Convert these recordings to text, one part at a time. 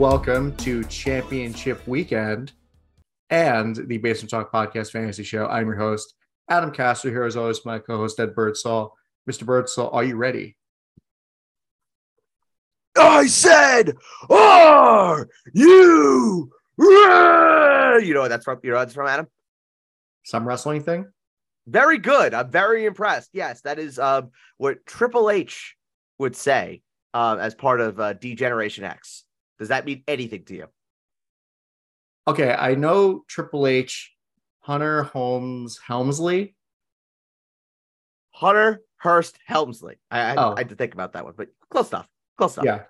welcome to Championship Weekend and the Basement Talk Podcast Fantasy Show. I'm your host, Adam Castro. Here, as always, my co host, Ed Birdsall. Mr. Birdsall, are you ready? I said, "Are you ready?" You know what that's from? You know that's from Adam? Some wrestling thing? Very good. I'm very impressed. Yes, that is uh, what Triple H would say uh, as part of uh, D-Generation X. Does that mean anything to you? Okay, I know Triple H, Hunter Holmes Helmsley. Hunter Hearst Helmsley. I, I, Oh. I had to think about that one, but close enough. Close enough. Yeah,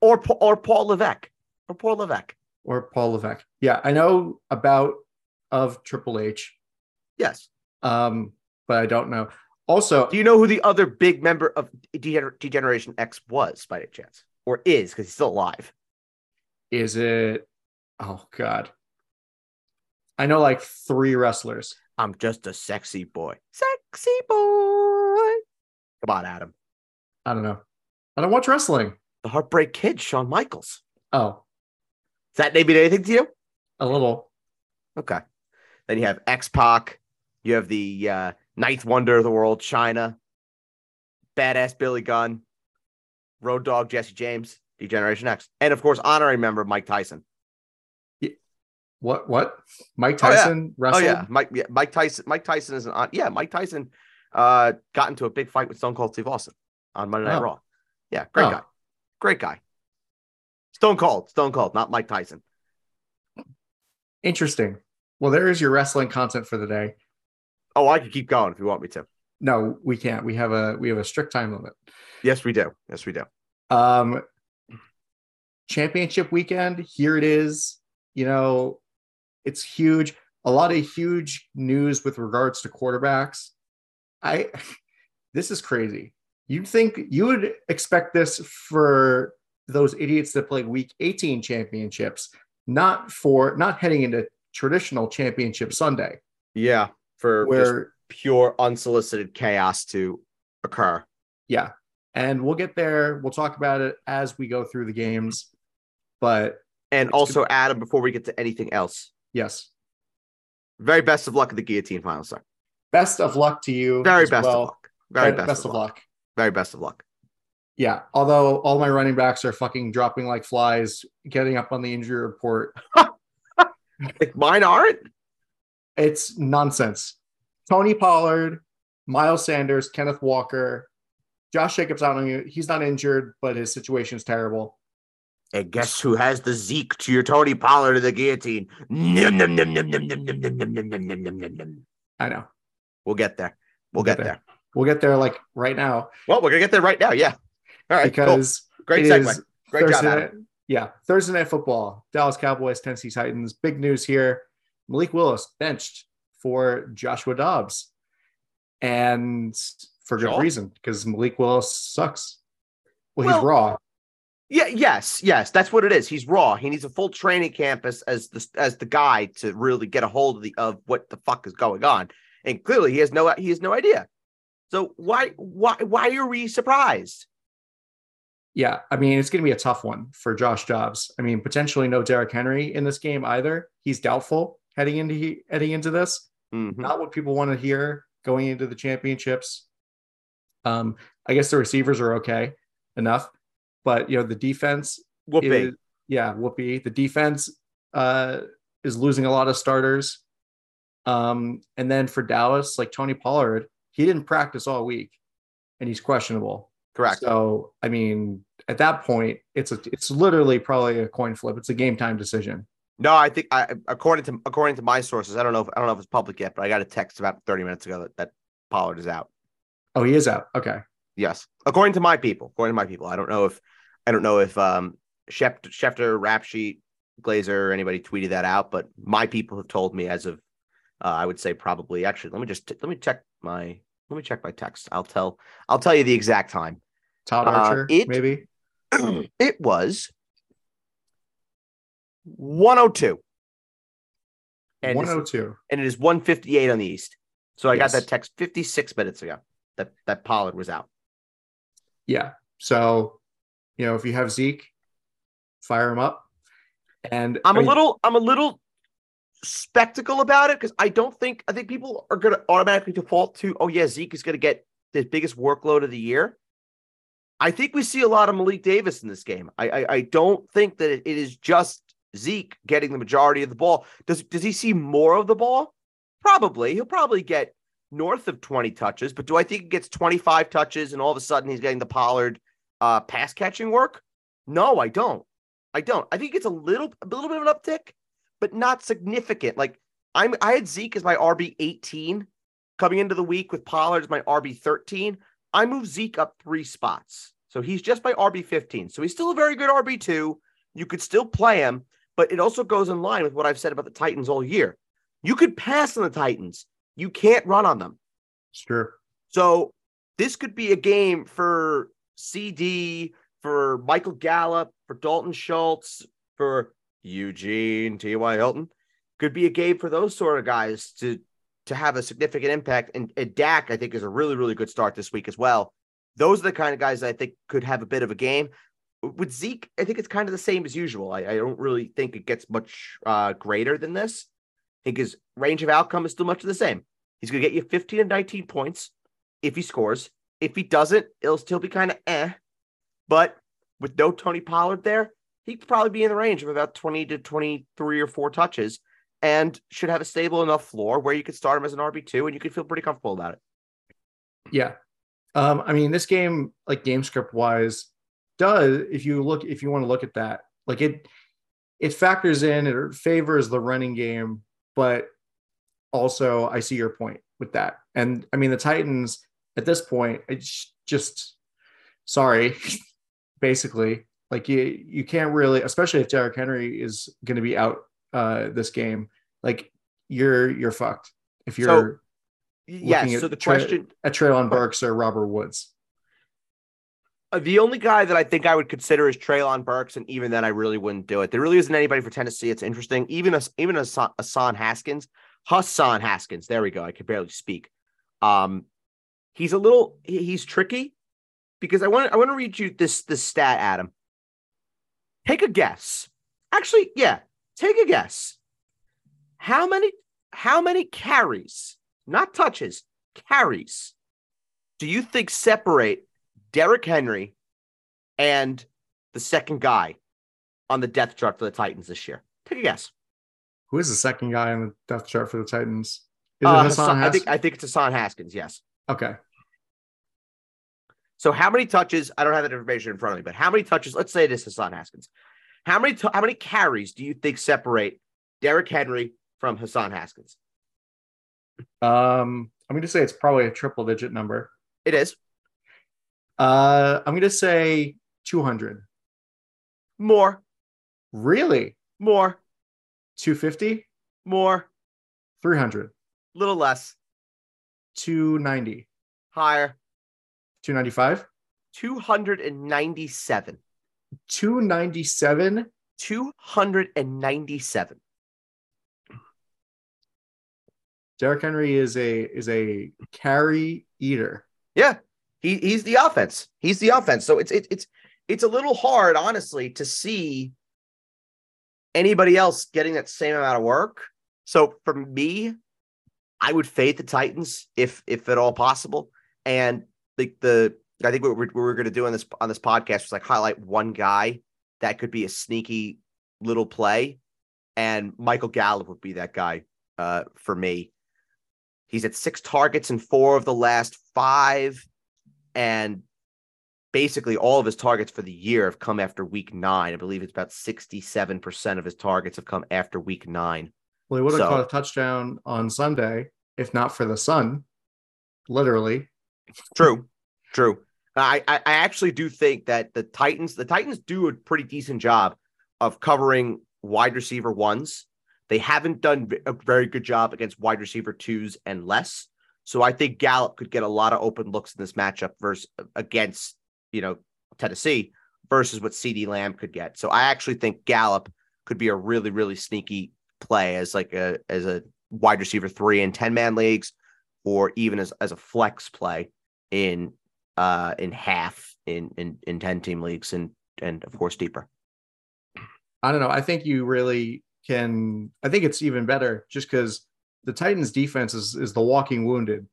Or or Paul Levesque. Or Paul Levesque. or Paul Levesque. Yeah, I know about of Triple H, Yes. um, but I don't know. Also, Do you know who the other big member of Degener- D-Generation X was by any chance? Or is because he's still alive? Is it? Oh God, I know like three wrestlers. I'm just a sexy boy. Sexy boy. Come on, Adam. I don't know. I don't watch wrestling. The Heartbreak Kid, Shawn Michaels. Oh, Does that name mean anything to you? a little. Okay. Then you have X Pac. You have the uh, ninth wonder of the world, Chyna. Badass Billy Gunn. Road Dog Jesse James, D-Generation X. And of course, honorary member Mike Tyson. What? What? Mike Oh, yeah. Tyson wrestled. Oh yeah, Mike. Yeah, Mike Tyson. Mike Tyson is an on. Yeah, Mike Tyson uh, got into a big fight with Stone Cold Steve Austin on Monday Night Oh. Raw. Yeah, great Oh. guy. Great guy. Stone Cold. Stone Cold, not Mike Tyson. Interesting. Well, there is your wrestling content for the day. Oh, I could keep going if you want me to. No, we can't. We have a we have a strict time limit. Yes, we do. Yes, we do. Um, championship weekend. Here it is. You know, it's huge. A lot of huge news with regards to quarterbacks. I this is crazy. You'd think you would expect this for those idiots that play week 18 championships, not for not heading into traditional championship Sunday, Yeah, for where pure unsolicited chaos to occur. yeah. And we'll get there. We'll talk about it as we go through the games. But And also, Adam, before we get to anything else, yes, very best of luck at the guillotine final, sir. best of luck to you. Very as best well. of luck. Very Be- best, of luck. Very best of luck. Yeah. Although all my running backs are fucking dropping like flies, getting up on the injury report. Like mine aren't. It's nonsense. Tony Pollard, Miles Sanders, Kenneth Walker, Josh Jacobs. I don't know. He's not injured, but his situation is terrible. And guess who has the Zeke to your Tony Pollard of the guillotine? I know. We'll get there. We'll We'll get get there. We'll get there like right now Well, we're gonna get there right now. Yeah. All right. cool. because Great it segue. Great job, Thursday Adam. night- yeah, Thursday night football. Dallas Cowboys, Tennessee Titans. Big news here. Malik Willis benched for Joshua Dobbs, and for good Sure. reason because Malik Willis sucks. Well, Well, he's raw. Yeah. Yes. Yes. That's what it is. He's raw. He needs a full training campus as the as the guy to really get a hold of the of what the fuck is going on. And clearly, he has no he has no idea. So why why why are we surprised? Yeah, I mean it's going to be a tough one for Josh Dobbs. I mean potentially no Derrick Henry in this game either. He's doubtful heading into heading into this. Mhm. not what people want to hear going into the championships. Um, I guess the receivers are okay enough, but you know the defense Whoopee. is yeah, whoopee. The defense uh is losing a lot of starters. Um, and then for Dallas, like Tony Pollard, he didn't practice all week and he's questionable. Correct. So I mean, at that point, it's a it's literally probably a coin flip. It's a game time decision. No, I think I according to according to my sources, I don't know if I don't know if it's public yet, but I got a text about 30 minutes ago that, that Pollard is out. Oh, he is out. Okay. Yes. According to my people. According to my people. I don't know if I don't know if um Schefter, Schefter Rap Sheet, Glazer, or anybody tweeted that out, but my people have told me as of uh, I would say probably actually let me just let me check my let me check my text. I'll tell I'll tell you the exact time. Todd Uh, Archer, it- maybe. it was 102. And it's- 102. and it is 158 on the East. So I Yes. got that text 56 minutes ago that that Pollard was out. Yeah. So, you know, if you have Zeke, fire him up. And I'm I a little I'm a little spectacle about it because I don't think I think people are gonna automatically default to oh yeah Zeke is gonna get the biggest workload of the year. I think we see a lot of Malik Davis in this game. I I, I don't think that it, it is just Zeke getting the majority of the ball. Does does he see more of the ball? Probably. He'll probably get north of 20 touches, but do I think he gets 25 touches and all of a sudden he's getting the Pollard uh, pass catching work? No, I don't. I don't. I think it's a little a little bit of an uptick, but not significant. Like I'm I had Zeke as my RB 18 coming into the week with Pollard as my RB 13. I moved Zeke up three spots. So he's just my RB 15. So he's still a very good RB2. You could still play him, but it also goes in line with what I've said about the Titans all year. You could pass on the Titans. You can't run on them. sure. So this could be a game for CeeDee, for Michael Gallup, for Dalton Schultz, for Eugene T.Y. Hilton. Could be a game for those sort of guys to to have a significant impact. And, and Dak, I think, is a really, really good start this week as well. Those are the kind of guys I think could have a bit of a game. With Zeke, I think it's kind of the same as usual. I, I don't really think it gets much uh, greater than this. I think his range of outcome is still much the same. He's going to get you 15 and 19 points if he scores. If he doesn't, it'll still be kind of eh. But with no Tony Pollard there, he could probably be in the range of about 20 to 23 or four touches and should have a stable enough floor where you could start him as an RB2 and you could feel pretty comfortable about it. Yeah. Um, I mean, this game, like game script wise, does if you look if you want to look at that, like it it factors in, it favors the running game, but also I see your point with that. And I mean the Titans at this point, it's just sorry, basically. Like you you can't really, especially if Derrick Henry is gonna be out uh this game, like you're you're fucked if you're Yes. looking So the Trey- question at Treylon Burks or Robert Woods. Uh, the only guy that I think I would consider is Treylon Burks, and even then, I really wouldn't do it. There really isn't anybody for Tennessee. It's interesting. Even a, even a Hassan Haskins, Hassan Haskins. There we go. I could barely speak. Um, he's a little he's tricky because I want I want to read you this this stat, Adam. Take a guess. Actually, yeah, take a guess. How many how many carries, not touches, carries, do you think separate Derrick Henry and the second guy on the depth chart for the Titans this year? Take a guess. Who is the second guy on the depth chart for the Titans? Is Uh, it Hassan Hassan- I think I think it's Hassan Haskins. Yes. okay. So how many touches? I don't have that information in front of me, but how many touches? Let's say this is Hassan Haskins. How many t- how many carries do you think separate Derrick Henry from Hassan Haskins? Um, I'm going to say it's probably a triple digit number. It is Uh, I'm going to say 200. more, Really? more, 250? more, 300? little less, 290? higher, 295? 297. 297? 297. Derrick Henry is a is a carry eater. Yeah, he he's the offense. He's the offense. So it's it's it's it's a little hard, honestly, to see anybody else getting that same amount of work. So for me, I would fade the Titans if if at all possible. And the the I think what we're, what we're going to do on this on this podcast was like highlight one guy that could be a sneaky little play, and Michael Gallup would be that guy uh, for me. He's at six targets in four of the last five. And basically all of his targets for the year have come after week nine. I believe it's about 67% of his targets have come after week nine. Well, he would have So- caught a touchdown on Sunday if not for the sun. Literally. True. True. I, I actually do think that the Titans, the Titans do a pretty decent job of covering wide receiver ones. They haven't done a very good job against wide receiver twos and less. So I think Gallup could get a lot of open looks in this matchup versus against, you know, Tennessee versus what CeeDee Lamb could get. So I actually think Gallup could be a really, really sneaky play as like a as a wide receiver three in 10 man leagues or even as, as a flex play in uh in half in in in 10 team leagues and and of course deeper I don't know. I think you really can. I think it's even better just because the Titans' defense is is the walking wounded.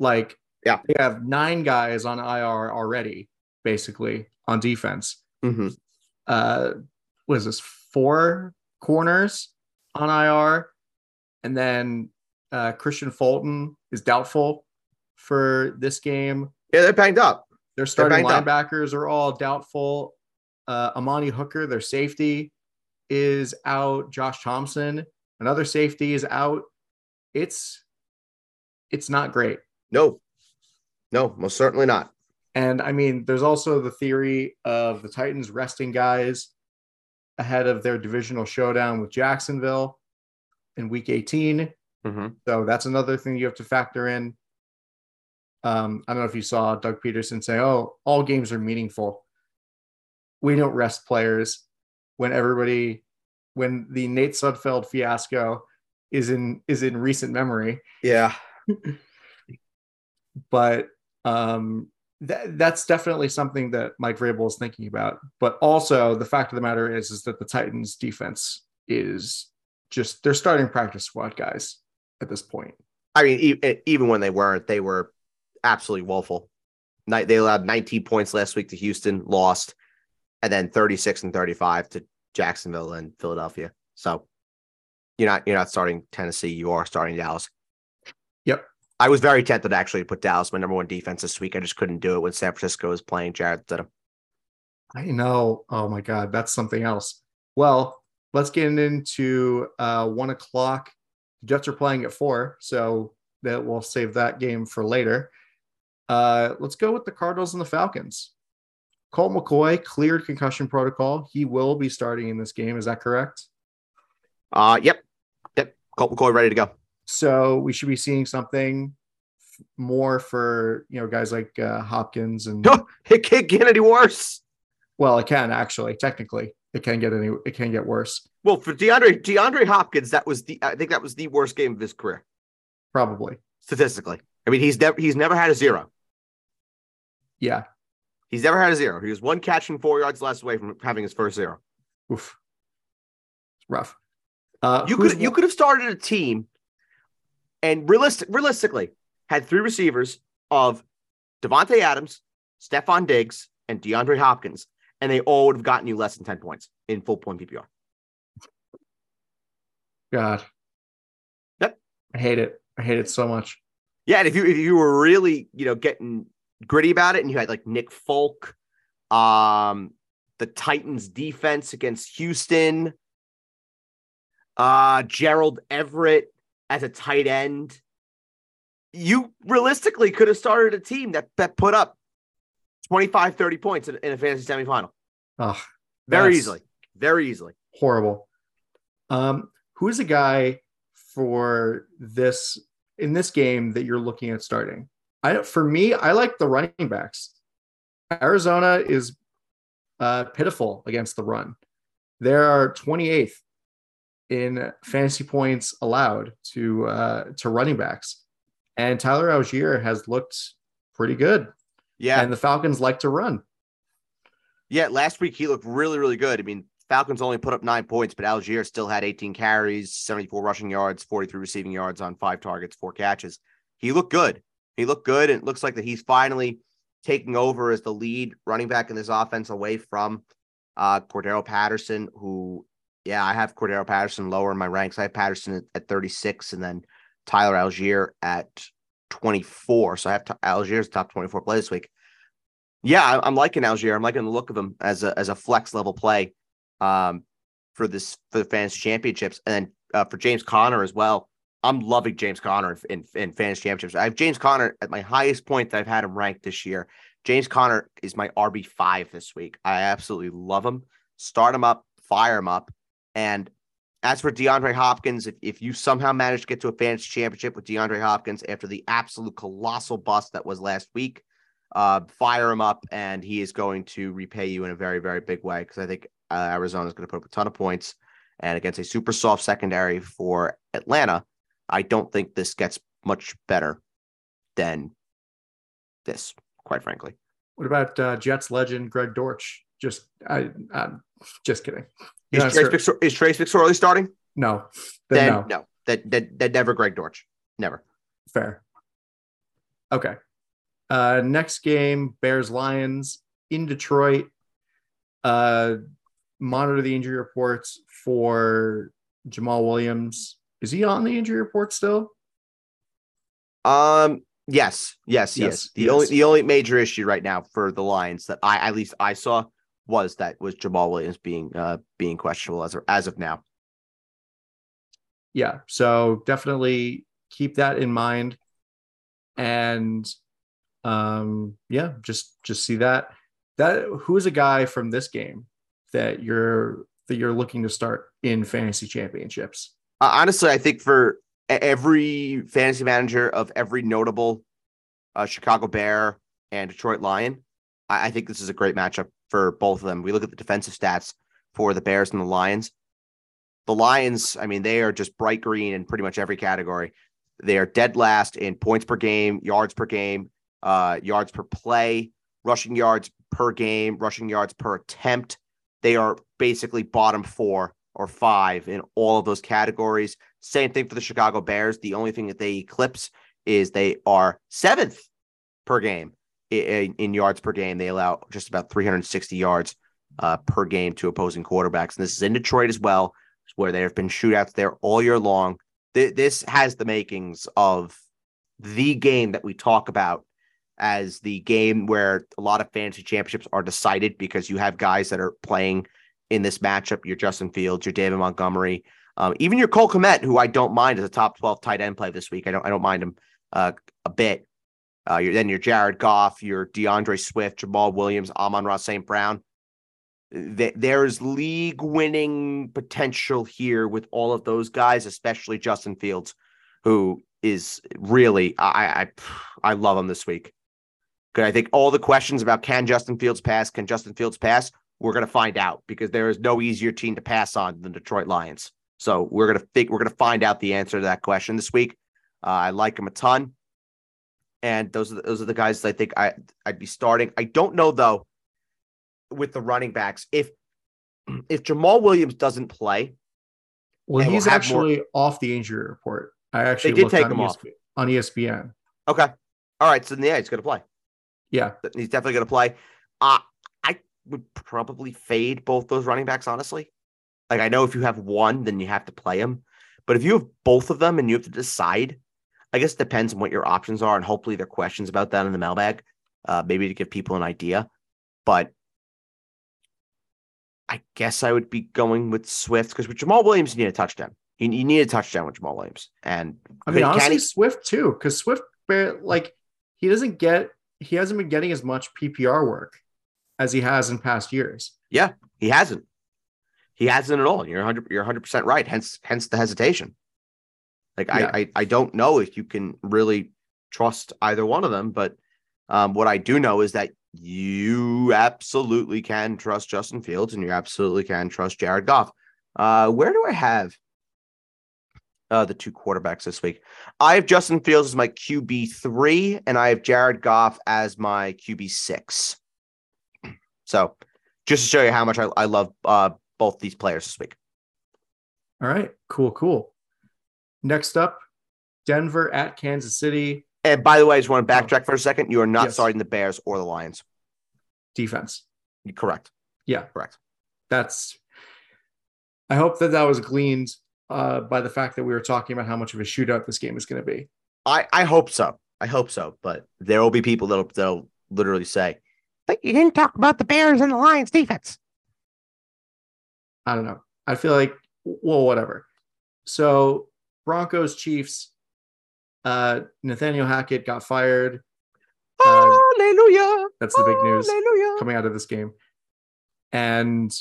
Like, Yeah. they have nine guys on IR already, basically on defense. Mm-hmm. Uh, was this four corners on IR, and then uh, Kristian Fulton is doubtful for this game. Yeah, they're banged up. Their starting banged up. linebackers are all doubtful. Uh, Amani Hooker, their safety, is out. Josh Thompson, another safety, is out. It's it's not great. No, no, most certainly not. And I mean, there's also the theory of the Titans resting guys ahead of their divisional showdown with Jacksonville in week 18. Mm-hmm. So that's another thing you have to factor in. Um, I don't know if you saw Doug Pederson say, "Oh, all games are meaningful. We don't rest players when everybody, when the Nate Sudfeld fiasco is in is in recent memory." Yeah. But um, that that's definitely something that Mike Vrabel is thinking about. But also, the fact of the matter is, is that the Titans' defense is just they're starting practice squad guys at this point. I mean, even when they weren't, they were absolutely woeful. Night they allowed 19 points last week to Houston, lost, and then 36 and 35 to Jacksonville and Philadelphia. So you're not you're not starting Tennessee, you are starting Dallas. Yep. I was very tempted actually to put Dallas my number one defense this week. I just couldn't do it when San Francisco was playing Jarrett Stidham. I know. Oh my God, that's something else. Well, let's get into uh, one o'clock. The Jets are playing at four, so that we'll save that game for later. Uh, let's go with the Cardinals and the Falcons. Colt McCoy cleared concussion protocol. He will be starting in this game. Is that correct? Uh yep. Yep. Colt McCoy ready to go. So we should be seeing something f- more for you know guys like uh, Hopkins and It can't get any worse. well, it can actually technically it can get any it can get worse Well, for DeAndre DeAndre Hopkins, that was the I think that was the worst game of his career. probably. statistically. I mean, he's never he's never had a zero. Yeah. He's never had a zero. He was one catch and four yards less away from having his first zero. Oof. It's rough. Uh, You could you could have started a team and realistic realistically had three receivers of Davante Adams, Stefon Diggs, and DeAndre Hopkins, and they all would have gotten you less than 10 points in full point PPR. God. Yep. I hate it. I hate it so much. Yeah, and if you if you were really, you know, getting gritty about it and you had like Nick Folk, um, the Titans defense against Houston, uh, Gerald Everett as a tight end, you realistically could have started a team that that put up 25, 30 points in, in a fantasy semifinal. Oh, Very easily. Very easily. horrible. Um, who's a guy for this in this game that you're looking at starting? I for me, I like the running backs. Arizona is uh, pitiful against the run. There are 28th in fantasy points allowed to uh, to running backs, and Tyler Allgeier has looked pretty good. Yeah. And the Falcons like to run. Yeah, last week he looked really, really good. I mean, Falcons only put up nine points, but Allgeier still had 18 carries, 74 rushing yards, 43 receiving yards on five targets, four catches. He looked good. He looked good, and it looks like that he's finally taking over as the lead running back in this offense away from uh Cordarrelle Patterson, who, yeah, I have Cordarrelle Patterson lower in my ranks. I have Patterson at, at 36 and then Tyler Allgeier at 24. So I have t- Allgeier's top 24 play this week. Yeah, I- I'm liking Allgeier. I'm liking the look of him as a as a flex level play um, for this for the fantasy championships, and then uh, for James Conner as well. I'm loving James Conner in, in, in fantasy championships. I have James Conner at my highest point that I've had him ranked this year. James Conner is my RB five this week. I absolutely love him. Start him up, fire him up, and as for DeAndre Hopkins, if, if you somehow manage to get to a fantasy championship with DeAndre Hopkins after the absolute colossal bust that was last week, uh, fire him up, and he is going to repay you in a very, very big way. Because I think uh, Arizona is going to put up a ton of points, and against a super soft secondary for Atlanta, I don't think this gets much better than this. Quite frankly, What about uh, Jets legend Greg Dortch? Just I, I Just kidding. Is Trace, sure. Is Trace McSorley starting? No. Then, Then no. no. That that that never Greg Dortch. Never. Fair. Okay. Uh next game, Bears Lions in Detroit. Uh monitor the injury reports for Jamaal Williams. Is he on the injury report still? Um. Yes. Yes. Yes, Yes. The yes. only the only major issue right now for the Lions that I at least I saw was that was Jamaal Williams being uh being questionable as of, as of now. Yeah. So definitely keep that in mind. And um yeah, just just see that. That who's a guy from this game that you're that you're looking to start in fantasy championships? Uh, honestly, I think for every fantasy manager of every notable uh, Chicago Bear and Detroit Lion, I, I think this is a great matchup for both of them. We look at the defensive stats for the Bears and the Lions. The Lions, I mean, they are just bright green in pretty much every category. They are dead last in points per game, yards per game, uh, yards per play, rushing yards per game, rushing yards per attempt. They are basically bottom four or five in all of those categories. Same thing for the Chicago Bears. The only thing that they eclipse is they are seventh per game in, in yards per game. They allow just about 360 yards uh, per game to opposing quarterbacks. And this is in Detroit as well, where there have been shootouts there all year long. Th- this has the makings of the game that we talk about as the game where a lot of fantasy championships are decided because you have guys that are playing in this matchup. Your Justin Fields, your David Montgomery, um, even your Cole Kmet, who I don't mind as a top 12 tight end play this week. I don't I don't mind him uh, a bit. Uh, your, then your Jared Goff, your D'Andre Swift, Jamaal Williams, Amon-Ra St. Brown. Th- There's league winning potential here with all of those guys, especially Justin Fields, who is really I I I love him this week. Because I think all the questions about can Justin Fields pass, can Justin Fields pass, we're going to find out because there is no easier team to pass on than Detroit Lions. So we're going to think we're going to find out the answer to that question this week. Uh, I like him a ton, and those are the, those are the guys that I think I I'd be starting. I don't know though with the running backs if if Jamaal Williams doesn't play. Well, we'll he's have actually off the injury report. I actually they did take on him off. On ESPN. Okay, all right. So yeah, he's going to play. Yeah. He's definitely going to play. Uh, would probably fade both those running backs, honestly. Like, I know if you have one, then you have to play him. But if you have both of them and you have to decide, I guess it depends on what your options are. And hopefully, there are questions about that in the mailbag, uh, maybe to give people an idea. But I guess I would be going with Swift because with Jamaal Williams, you need a touchdown. You, you need a touchdown with Jamaal Williams. And I mean, honestly, he- Swift too, because Swift, like, he doesn't get, he hasn't been getting as much PPR work as he has in past years. Yeah, he hasn't. He hasn't at all. You're 100 you're 100% right. Hence hence the hesitation. Like Yeah. I, I I don't know if you can really trust either one of them, but um, what I do know is that you absolutely can trust Justin Fields and you absolutely can trust Jared Goff. Uh, where do I have uh, the two quarterbacks this week? I have Justin Fields as my QB three, and I have Jared Goff as my QB six. So, just to show you how much I, I love uh, both these players this week. All right. Cool. Cool. Next up, Denver at Kansas City And by the way, I just want to backtrack for a second. You are not Yes. starting the Bears or the Lions. defense. Correct. Yeah. Correct. That's, I hope that that was gleaned uh, by the fact that we were talking about how much of a shootout this game is going to be. I, I hope so. I hope so. But there will be people that'll, that'll literally say, but you didn't talk about the Bears and the Lions defense. I don't know. I feel like, well, whatever. So, Broncos, Chiefs, uh, Nathaniel Hackett got fired. Uh, Hallelujah. that's the big news Hallelujah. coming out of this game. And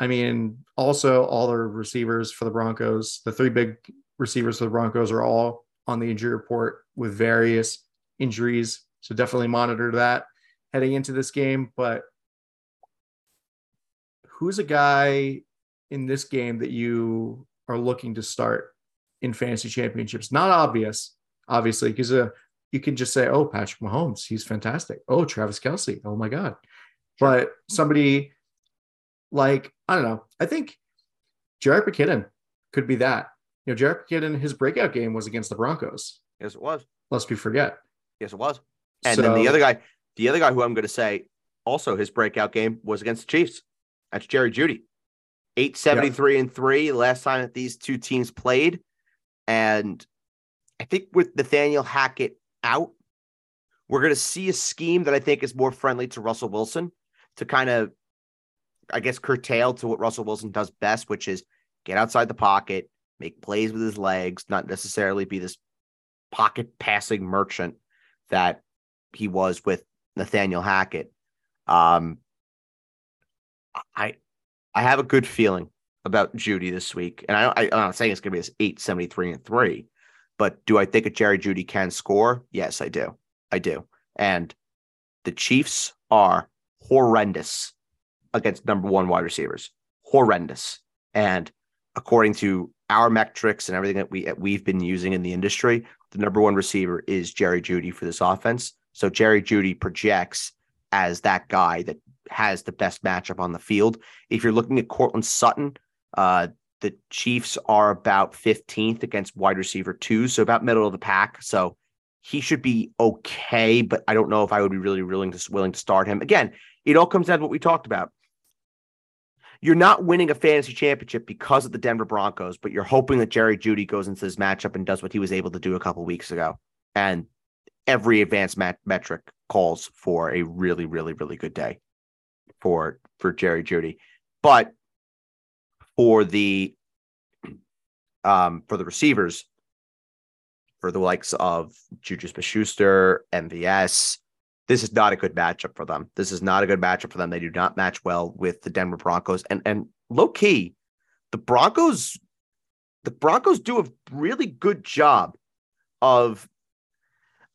I mean, also all the receivers for the Broncos, the three big receivers for the Broncos are all on the injury report with various injuries. So definitely monitor that heading into this game. But who's a guy in this game that you are looking to start in fantasy championships? Not obvious, obviously, because uh, you can just say, oh, Patrick Mahomes, he's fantastic. Oh, Travis Kelce, oh my God. But somebody like, I don't know. I think Jerick McKinnon could be that. You know, Jerick McKinnon, his breakout game was against the Broncos. Yes, it was. Lest we forget. Yes, it was. And so, then the other guy, the other guy who I'm going to say also his breakout game was against the Chiefs. That's Jerry Jeudy. 873 and three last time that these two teams played. And I think with Nathaniel Hackett out, we're going to see a scheme that I think is more friendly to Russell Wilson to kind of, I guess, curtail to what Russell Wilson does best, which is get outside the pocket, make plays with his legs, not necessarily be this pocket passing merchant that he was with Nathaniel Hackett. Um, I I have a good feeling about Jeudy this week, and I, I, am not saying it's going to be this eight seventy three and three, but do I think a Jerry Jeudy can score? Yes, I do. I do. And the Chiefs are horrendous against number one wide receivers. Horrendous. And according to our metrics and everything that we we've been using in the industry, the number one receiver is Jerry Jeudy for this offense. So Jerry Jeudy projects as that guy that has the best matchup on the field. If you're looking at Courtland Sutton, uh, the Chiefs are about 15th against wide receiver two, so about middle of the pack. So he should be okay, but I don't know if I would be really willing to willing to start him. Again, it all comes down to what we talked about. You're not winning a fantasy championship because of the Denver Broncos, but you're hoping that Jerry Jeudy goes into this matchup and does what he was able to do a couple weeks ago. And every advanced mat- metric calls for a really, really, really good day for for Jerry Jeudy. But for the um for the receivers, for the likes of Juju Smith-Schuster, MVS. This is not a good matchup for them. This is not a good matchup for them. They do not match well with the Denver Broncos. And and low key, the Broncos, the Broncos do a really good job of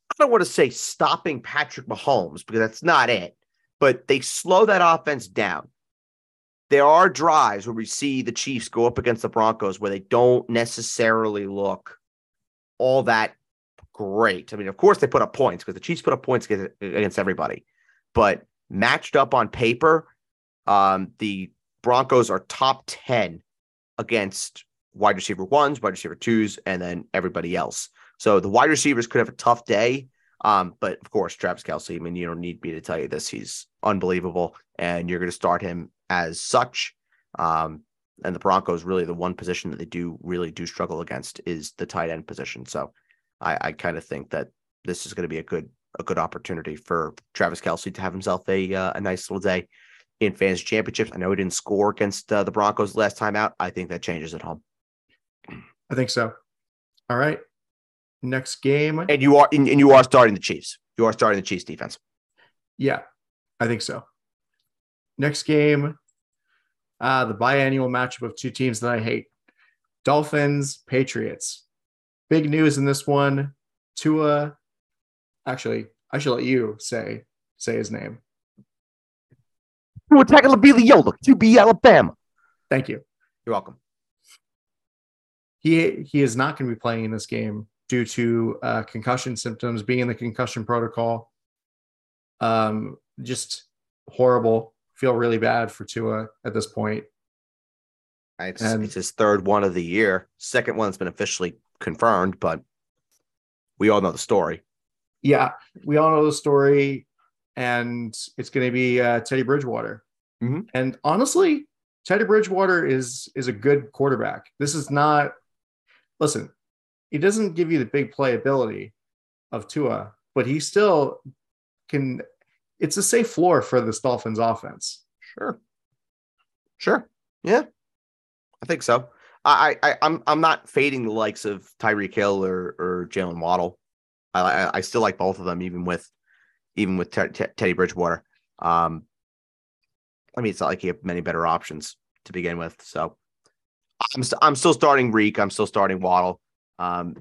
I don't want to say stopping Patrick Mahomes because that's not it, but they slow that offense down. There are drives where we see the Chiefs go up against the Broncos where they don't necessarily look all that great. I mean, of course they put up points because the Chiefs put up points against everybody, but matched up on paper, um, the Broncos are top 10 against wide receiver ones, wide receiver twos, and then everybody else. So the wide receivers could have a tough day. Um, but of course, Travis Kelce, I mean, you don't need me to tell you this. He's unbelievable, and you're going to start him as such. Um, and the Broncos really the one position that they do really do struggle against is the tight end position. So I, I kind of think that this is going to be a good a good opportunity for Travis Kelce to have himself a uh, a nice little day in fantasy championships. I know he didn't score against uh, the Broncos last time out. I think that changes at home. I think so. All right. Next game. And you are and you are starting the Chiefs. You are starting the Chiefs defense. Yeah, I think so. Next game, uh, the biannual matchup of two teams that I hate Dolphins, Patriots. Big news in this one. Tua, actually, I should let you say say his name. Tua Tagovailoa, to be Alabama. Thank you. You're welcome. He he is not going to be playing in this game due to uh, concussion symptoms, being in the concussion protocol. Um, just horrible feel really bad for Tua at this point. It's, and, it's his third one of the year. Second one that's been officially confirmed, but we all know the story. Yeah, we all know the story, and it's going to be uh, Teddy Bridgewater. Mm-hmm. And honestly, Teddy Bridgewater is is a good quarterback. This is not. Listen, he doesn't give you the big playability of Tua, but he still can it's a safe floor for this Dolphins offense. Sure. Sure. Yeah. I think so. I, I I'm I'm not fading the likes of Tyreek Hill or or Jaylen Waddle. I, I, I still like both of them, even with even with t- Teddy Bridgewater. Um, I mean, it's not like you have many better options to begin with. So I'm st- I'm still starting Reek. I'm still starting Waddle. Um,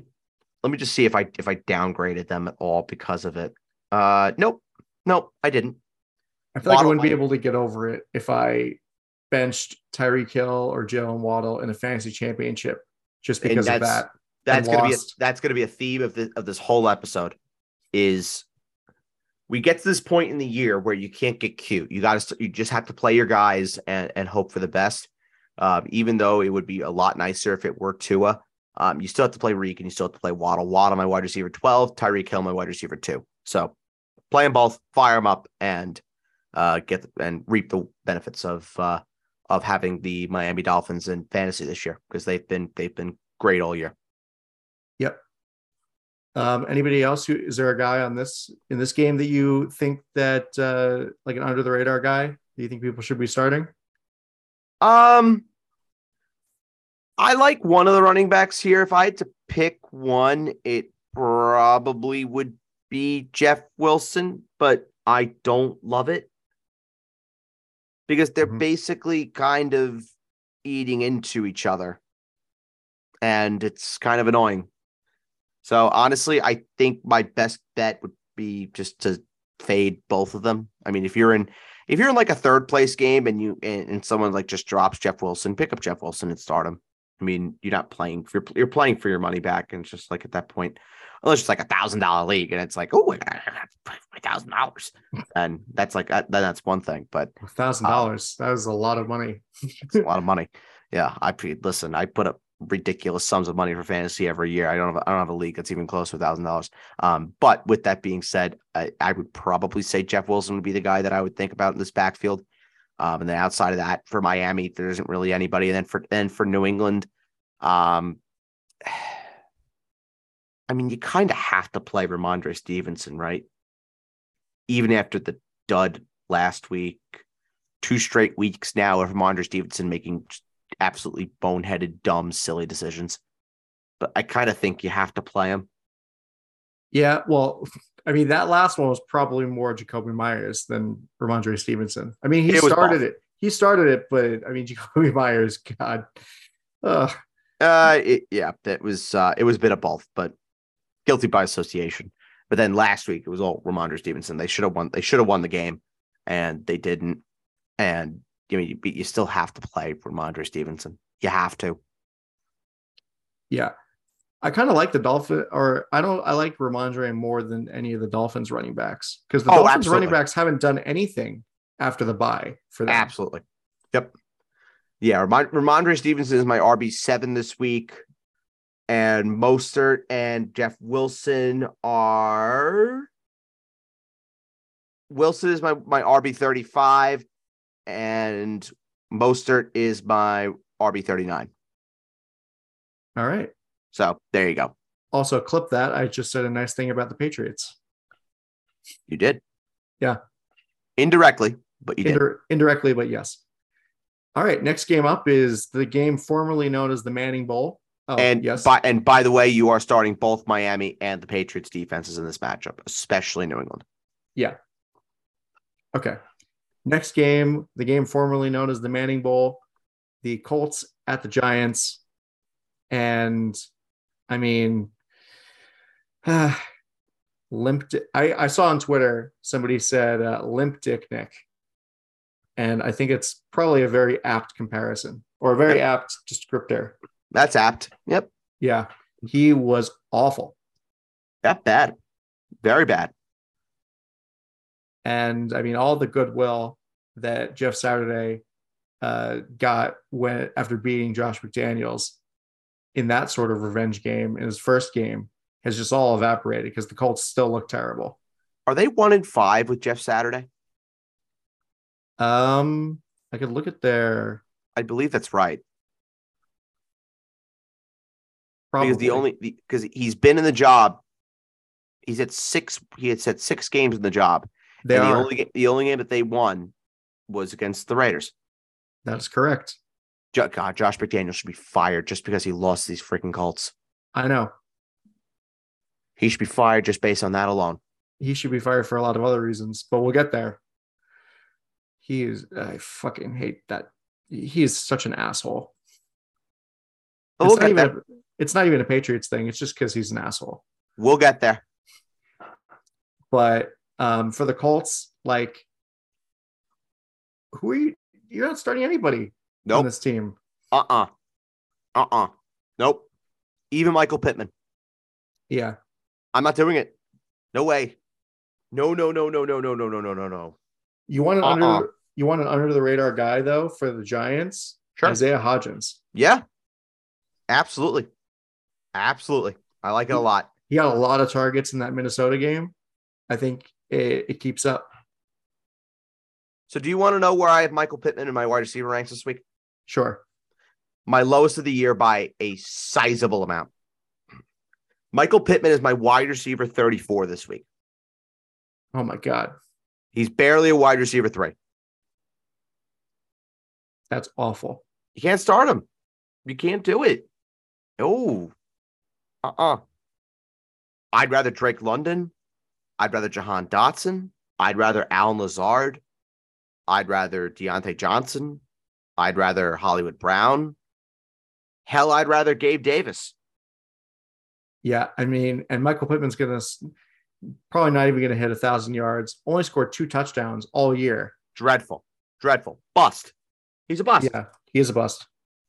let me just see if I if I downgraded them at all because of it. Uh, nope. No, I didn't. I feel Waddle, like I wouldn't be able to get over it if I benched Tyreek Hill or Jaylen Waddle in a fantasy championship just because of that. That's gonna lost. be a, that's gonna be a theme of the of this whole episode is we get to this point in the year where you can't get cute. You got to, you just have to play your guys and, and hope for the best. Um, even though it would be a lot nicer if it were Tua, um, you still have to play Reek and you still have to play Waddle. Waddle, my wide receiver 12, Tyreek Hill, my wide receiver two. So play them both, fire them up, and uh, get and reap the benefits of uh, of having the Miami Dolphins in fantasy this year because they've been they've been great all year. Yep. Um, anybody else? Who is there a guy on this in this game that you think that uh, like an under the radar guy? Do you think people should be starting? Um, I like one of the running backs here. If I had to pick one, it probably would be Jeff Wilson, but I don't love it because they're mm-hmm. basically kind of eating into each other and it's kind of annoying. So honestly, I think my best bet would be just to fade both of them. I mean, if you're in if you're in like a third place game and you and, and someone like just drops Jeff Wilson, pick up Jeff Wilson and start him. I mean, you're not playing for you're playing for your money back, and it's just like at that point, unless it's like a thousand dollar league, and it's like, oh, I got thousand dollars, and that's like then that's one thing. But a thousand uh, dollars, that was a lot of money. it's a lot of money. Yeah, I listen. I put up ridiculous sums of money for fantasy every year. I don't have I don't have a league that's even close to a thousand dollars. Um, but with that being said, I, I, would probably say Jeff Wilson would be the guy that I would think about in this backfield. Um, and then outside of that, for Miami, there isn't really anybody. And then for then for New England, um, I mean, you kind of have to play Rhamondre Stevenson, right? Even after the dud last week, two straight weeks now of Rhamondre Stevenson making absolutely boneheaded, dumb, silly decisions. But I kind of think you have to play him. Yeah, well, I mean, that last one was probably more Jakobi Meyers than Rhamondre Stevenson. I mean, he it started it. He started it, but I mean, Jakobi Meyers, God. Ugh. Uh, it, yeah, it was uh, it was a bit of both, but guilty by association. But then last week it was all Rhamondre Stevenson. They should have won. They should have won the game, and they didn't. And you know, you, you still have to play Rhamondre Stevenson. You have to. Yeah. I kind of like the Dolphin, or I don't. I like Rhamondre more than any of the Dolphins running backs because the oh, Dolphins absolutely. running backs haven't done anything after the bye for them. Absolutely. Yep. Yeah, Rhamondre Stevenson is my RB seven this week, and Mostert and Jeff Wilson are. Wilson is my my RB thirty five and Mostert is my RB thirty nine. All right. So there you go. Also, clip that. I just said a nice thing about the Patriots. You did. Yeah. Indirectly, but you Indir- did. Indirectly, but yes. All right. Next game up is the game formerly known as the Manning Bowl. Oh, and yes. By, and by the way, you are starting both Miami and the Patriots defenses in this matchup, especially New England. Yeah. Okay. Next game, the game formerly known as the Manning Bowl, the Colts at the Giants. And I mean, uh, limp. I, I saw on Twitter somebody said uh, limp dick Nick. And I think it's probably a very apt comparison or a very yep. apt descriptor. That's apt. Yep. Yeah. He was awful. That bad. Very bad. And I mean, all the goodwill that Jeff Saturday uh, got when after beating Josh McDaniels in that sort of revenge game in his first game has just all evaporated because the Colts still look terrible. Are they one in five with Jeff Saturday? Um, I could look at their. I believe that's right. Probably. Because the only because he's been in the job, he's at six. He had said six games in the job, they and are. the only the only game that they won was against the Raiders. That's correct. God, Josh McDaniel should be fired just because he lost these freaking Colts. I know. He should be fired just based on that alone. He should be fired for a lot of other reasons, but we'll get there. He is. I fucking hate that. He is such an asshole. It's, we'll not even, a, it's not even a Patriots thing. It's just because he's an asshole. We'll get there. But um, for the Colts, like, who are you? You're not starting anybody nope. on this team. Uh uh-uh. uh. Uh uh. Nope. Even Michael Pittman. Yeah. I'm not doing it. No way. No, no, no, no, no, no, no, no, no, no, no. You want an Uh-uh. under you want an under the radar guy though for the Giants? Sure. Isaiah Hodgins. Yeah. Absolutely. Absolutely. I like it a lot. He got a lot of targets in that Minnesota game. I think it, it keeps up. So do you want to know where I have Michael Pittman in my wide receiver ranks this week? Sure. My lowest of the year by a sizable amount. Michael Pittman is my wide receiver 34 this week. Oh my God. He's barely a wide receiver three. That's awful. You can't start him. You can't do it. Oh, uh uh I'd rather Drake London. I'd rather Jahan Dotson. I'd rather Allen Lazard. I'd rather Diontae Johnson. I'd rather Hollywood Brown. Hell, I'd rather Gabe Davis. Yeah. I mean, and Michael Pittman's to probably not even to hit a thousand yards, only scored two touchdowns all year. Dreadful. Dreadful. Bust. He's a bust. Yeah. He is a bust.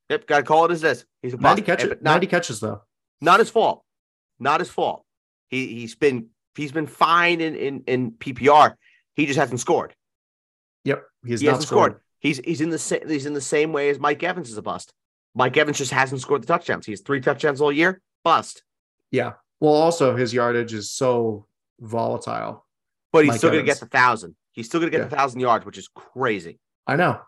Yep. Got to call it as this. He's a 90 bust. catches, eh, not, 90 catches though. not his fault. Not his fault. He he's been he's been fine in in, in PPR. He just hasn't scored. Yep. He's he not hasn't scored. scored. He's he's in the same he's in the same way as Mike Evans is a bust. Mike Evans just hasn't scored the touchdowns. He has three touchdowns all year. Bust. Yeah. Well, also his yardage is so volatile. But he's Mike still gonna get the thousand. He's still gonna get Yeah. the thousand yards, which is crazy. I know.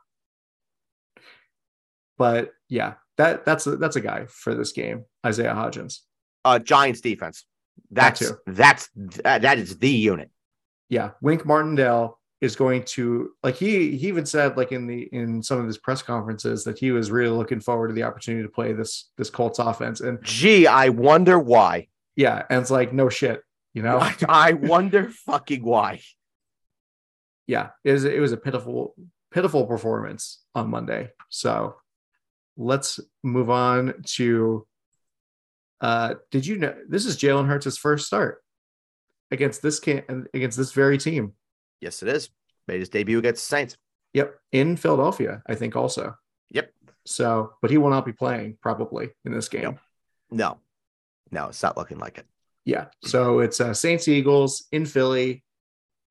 But yeah, that that's a, that's a guy for this game, Isaiah Hodgins. Uh Giants defense. That's too. that's that, that is the unit. Yeah, Wink Martindale is going to like he he even said like in the in some of his press conferences that he was really looking forward to the opportunity to play this this Colts offense. And Gee, I wonder why. yeah, and it's like no shit, you know. I, I wonder fucking why. yeah, it was it was a pitiful pitiful performance on Monday. So let's move on to uh did you know this is Jalen Hurts' first start against this can against this very team. Yes, it is. Made his debut against the Saints. Yep, in Philadelphia, I think also. Yep. So, but he will not be playing probably in this game. Yep. No, no, it's not looking like it. Yeah. So it's uh, Saints Eagles in Philly.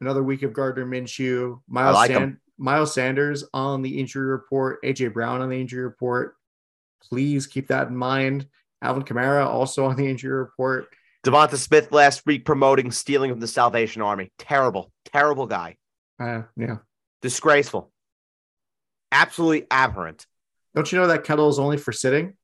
Another week of Gardner Minshew. Miles, like San- him. Miles Sanders on the injury report. AJ Brown on the injury report. Please keep that in mind. Alvin Kamara also on the injury report. DeVonta Smith last week promoting stealing from the Salvation Army. Terrible, terrible guy. Uh, yeah. Disgraceful. Absolutely aberrant. Don't you know that kettle is only for sitting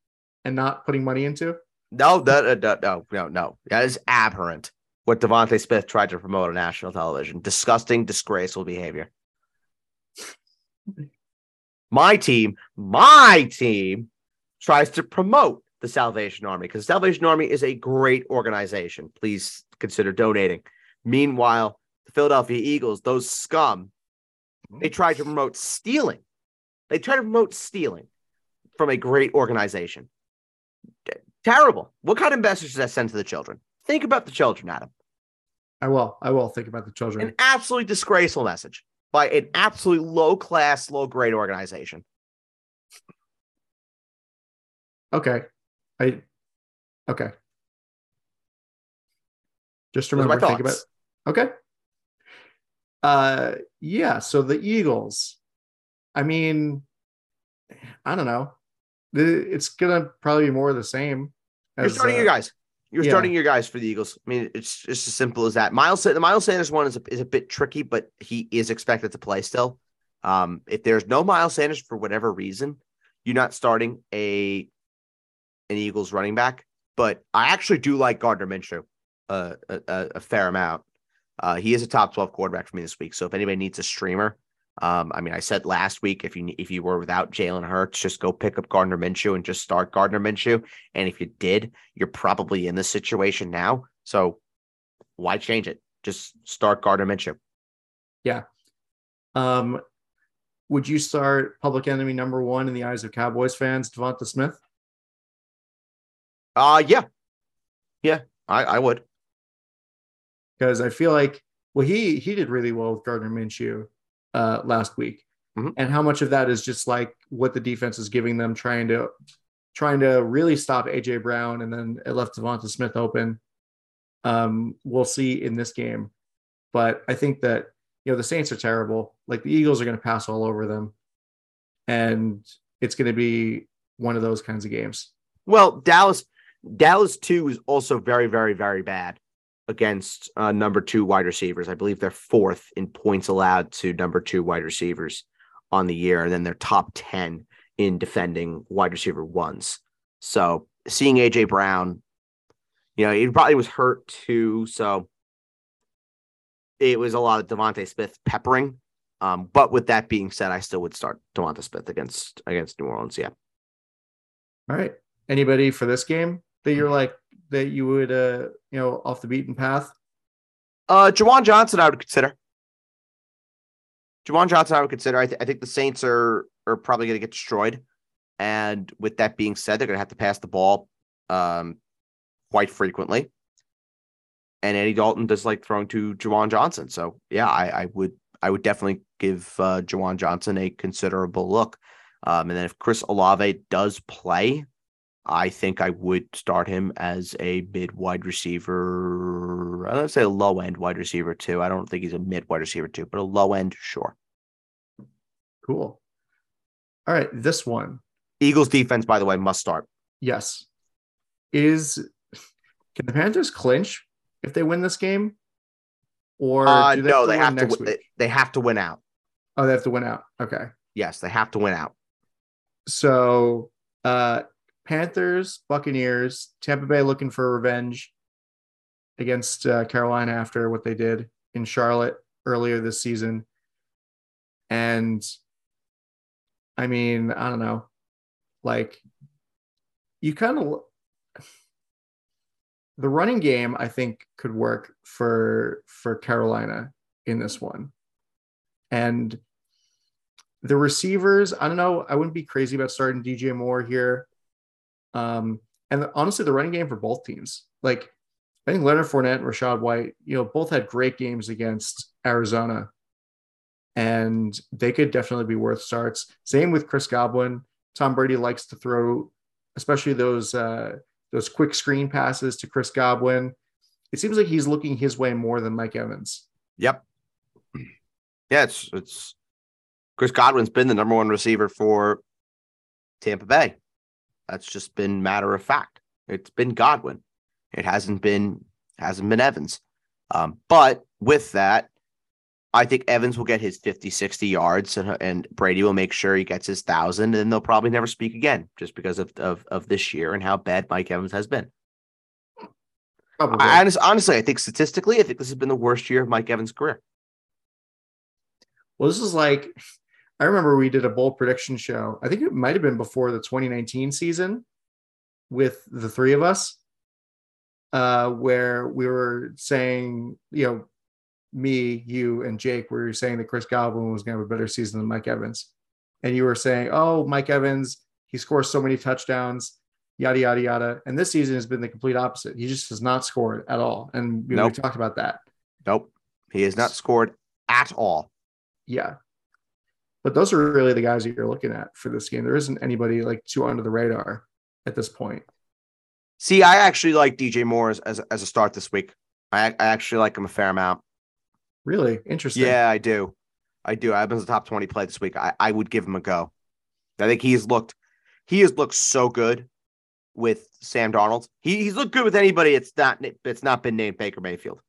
and not putting money into? No, that, uh, no, no, no. That is aberrant. What DeVonta Smith tried to promote on national television. Disgusting, disgraceful behavior. My team, my team tries to promote the Salvation Army because the Salvation Army is a great organization. Please consider donating. Meanwhile, the Philadelphia Eagles, those scum, they oh. tried to promote stealing. They tried to promote stealing from a great organization. Terrible. What kind of message does that send to the children? Think about the children, Adam. I will. I will think about the children. An absolutely disgraceful message by an absolutely low class, low grade organization. Okay. I okay. Just Those are my remember think about thoughts. okay. Uh yeah, so the Eagles. I mean, I don't know. It's gonna probably be more of the same. You're starting uh, your guys. You're yeah. starting your guys for the Eagles. I mean, it's just as simple as that. Miles, the Miles Sanders one is a, is a bit tricky, but he is expected to play still. Um, if there's no Miles Sanders for whatever reason, you're not starting a an Eagles running back. But I actually do like Gardner Minshew uh, a, a, a fair amount. Uh, he is a top 12 quarterback for me this week. So if anybody needs a streamer, um, I mean, I said last week if you if you were without Jalen Hurts, just go pick up Gardner Minshew and just start Gardner Minshew. And if you did, you're probably in this situation now. So why change it? Just start Gardner Minshew. Yeah. Um would you start public enemy number one in the eyes of Cowboys fans, DeVonta Smith? Uh yeah. Yeah, I, I would. Because I feel like well he he did really well with Gardner Minshew uh, last week, Mhm. and how much of that is just like what the defense is giving them, trying to trying to really stop AJ Brown, and then it left DeVonta Smith open. Um, we'll see in this game. but I think that you know the Saints are terrible. Like the Eagles are going to pass all over them, and it's going to be one of those kinds of games. Well, Dallas, Dallas too is also very, very, very bad against uh, number two wide receivers. I believe they're fourth in points allowed to number two wide receivers on the year, and then they're top ten in defending wide receiver ones. So seeing AJ Brown, you know, he probably was hurt too. So it was a lot of DeVonta Smith peppering. Um, but with that being said, I still would start DeVonta Smith against against New Orleans. Yeah. All right. Anybody for this game that you're like that you would uh you know off the beaten path? Uh Juwan Johnson, I would consider. Juwan Johnson, I would consider. I, th- I think the Saints are are probably going to get destroyed, and with that being said, they're going to have to pass the ball um quite frequently. And Andy Dalton does like throwing to Juwan Johnson, so yeah, I, I would I would definitely give uh, Juwan Johnson a considerable look. Um, and then if Chris Olave does play, I think I would start him as a mid wide receiver. I don't say a low end wide receiver too. I don't think he's a mid wide receiver too, but a low end, sure. Cool. All right, this one. Eagles defense, by the way, must start. Yes. Is can the Panthers clinch if they win this game? Or uh, they no, have they have to. They, they have to win out. Oh, they have to win out. Okay. Yes, they have to win out. So, uh, Panthers, Buccaneers, Tampa Bay looking for revenge against uh, Carolina after what they did in Charlotte earlier this season. And I mean, I don't know, like you kind of the running game I think could work for for Carolina in this one. And the receivers, I don't know, I wouldn't be crazy about starting DJ Moore here. Um, and honestly, the running game for both teams, like I think Leonard Fournette and Rachaad White, you know, both had great games against Arizona, and they could definitely be worth starts. Same with Chris Godwin. Tom Brady likes to throw, especially those uh, those quick screen passes to Chris Godwin. It seems like he's looking his way more than Mike Evans. Yep. Yeah, it's it's Chris Godwin's been the number one receiver for Tampa Bay. That's just been matter of fact. It's been Godwin. It hasn't been hasn't been Evans. Um, but with that, I think Evans will get his 50, 60 yards and, and Brady will make sure he gets his thousand and they'll probably never speak again just because of, of, of this year and how bad Mike Evans has been. I, honestly, I think statistically, I think this has been the worst year of Mike Evans' career. Well, this is like I remember we did a bold prediction show. I think it might have been before the 2019 season with the three of us, uh, where we were saying, you know, me, you, and Jake, we were saying that Chris Godwin was going to have a better season than Mike Evans. And you were saying, oh, Mike Evans, he scores so many touchdowns, yada, yada, yada. And this season has been the complete opposite. He just has not scored at all. And you know, nope. we talked about that. Nope. He has not scored at all. Yeah. But those are really the guys that you're looking at for this game. There isn't anybody like too under the radar at this point. See, I actually like DJ Moore as, as, as a start this week. I, I actually like him a fair amount. Really interesting. Yeah, I do. I do. I have him as a top 20 play this week. I, I would give him a go. I think he's looked he has looked so good with Sam Darnold. He, he's looked good with anybody. It's not it's not been named Baker Mayfield.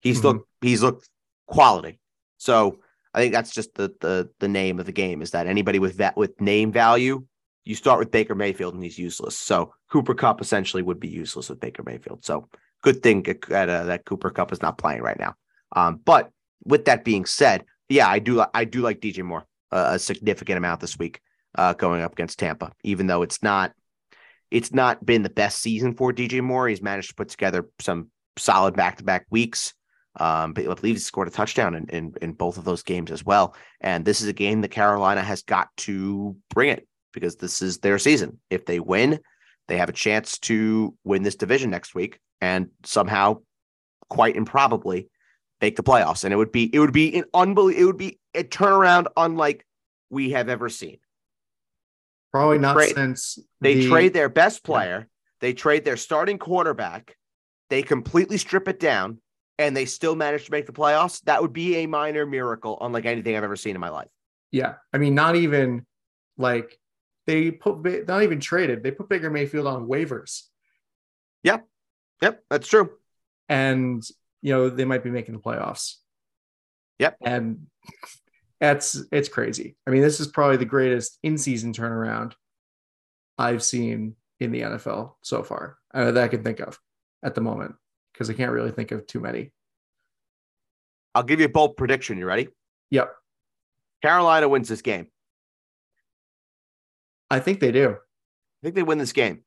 He's mm-hmm. looked he's looked quality. So I think that's just the the the name of the game is that anybody with that with name value, you start with Baker Mayfield and he's useless. So Cooper Kupp essentially would be useless with Baker Mayfield. So good thing that, uh, that Cooper Kupp is not playing right now. Um, but with that being said, yeah, I do I do like DJ Moore uh, a significant amount this week uh, going up against Tampa, even though it's not it's not been the best season for DJ Moore. He's managed to put together some solid back to back weeks. Um, but I believe he scored a touchdown in, in, in both of those games as well. And this is a game that Carolina has got to bring it because this is their season. If they win, they have a chance to win this division next week and somehow, quite improbably, make the playoffs. And it would be it would be an unbelievable it would be a turnaround unlike we have ever seen. Probably not trade, since they the... trade their best player, they trade their starting quarterback, they completely strip it down and they still managed to make the playoffs, that would be a minor miracle, unlike anything I've ever seen in my life. Yeah. I mean, not even like they put not even traded. They put Baker Mayfield on waivers. Yep. Yep. That's true. And you know, they might be making the playoffs. Yep. And that's it's crazy. I mean, this is probably the greatest in-season turnaround I've seen in the NFL so far uh, that I can think of at the moment because I can't really think of too many. I'll give you a bold prediction. You ready? Yep. Carolina wins this game. I think they do. I think they win this game.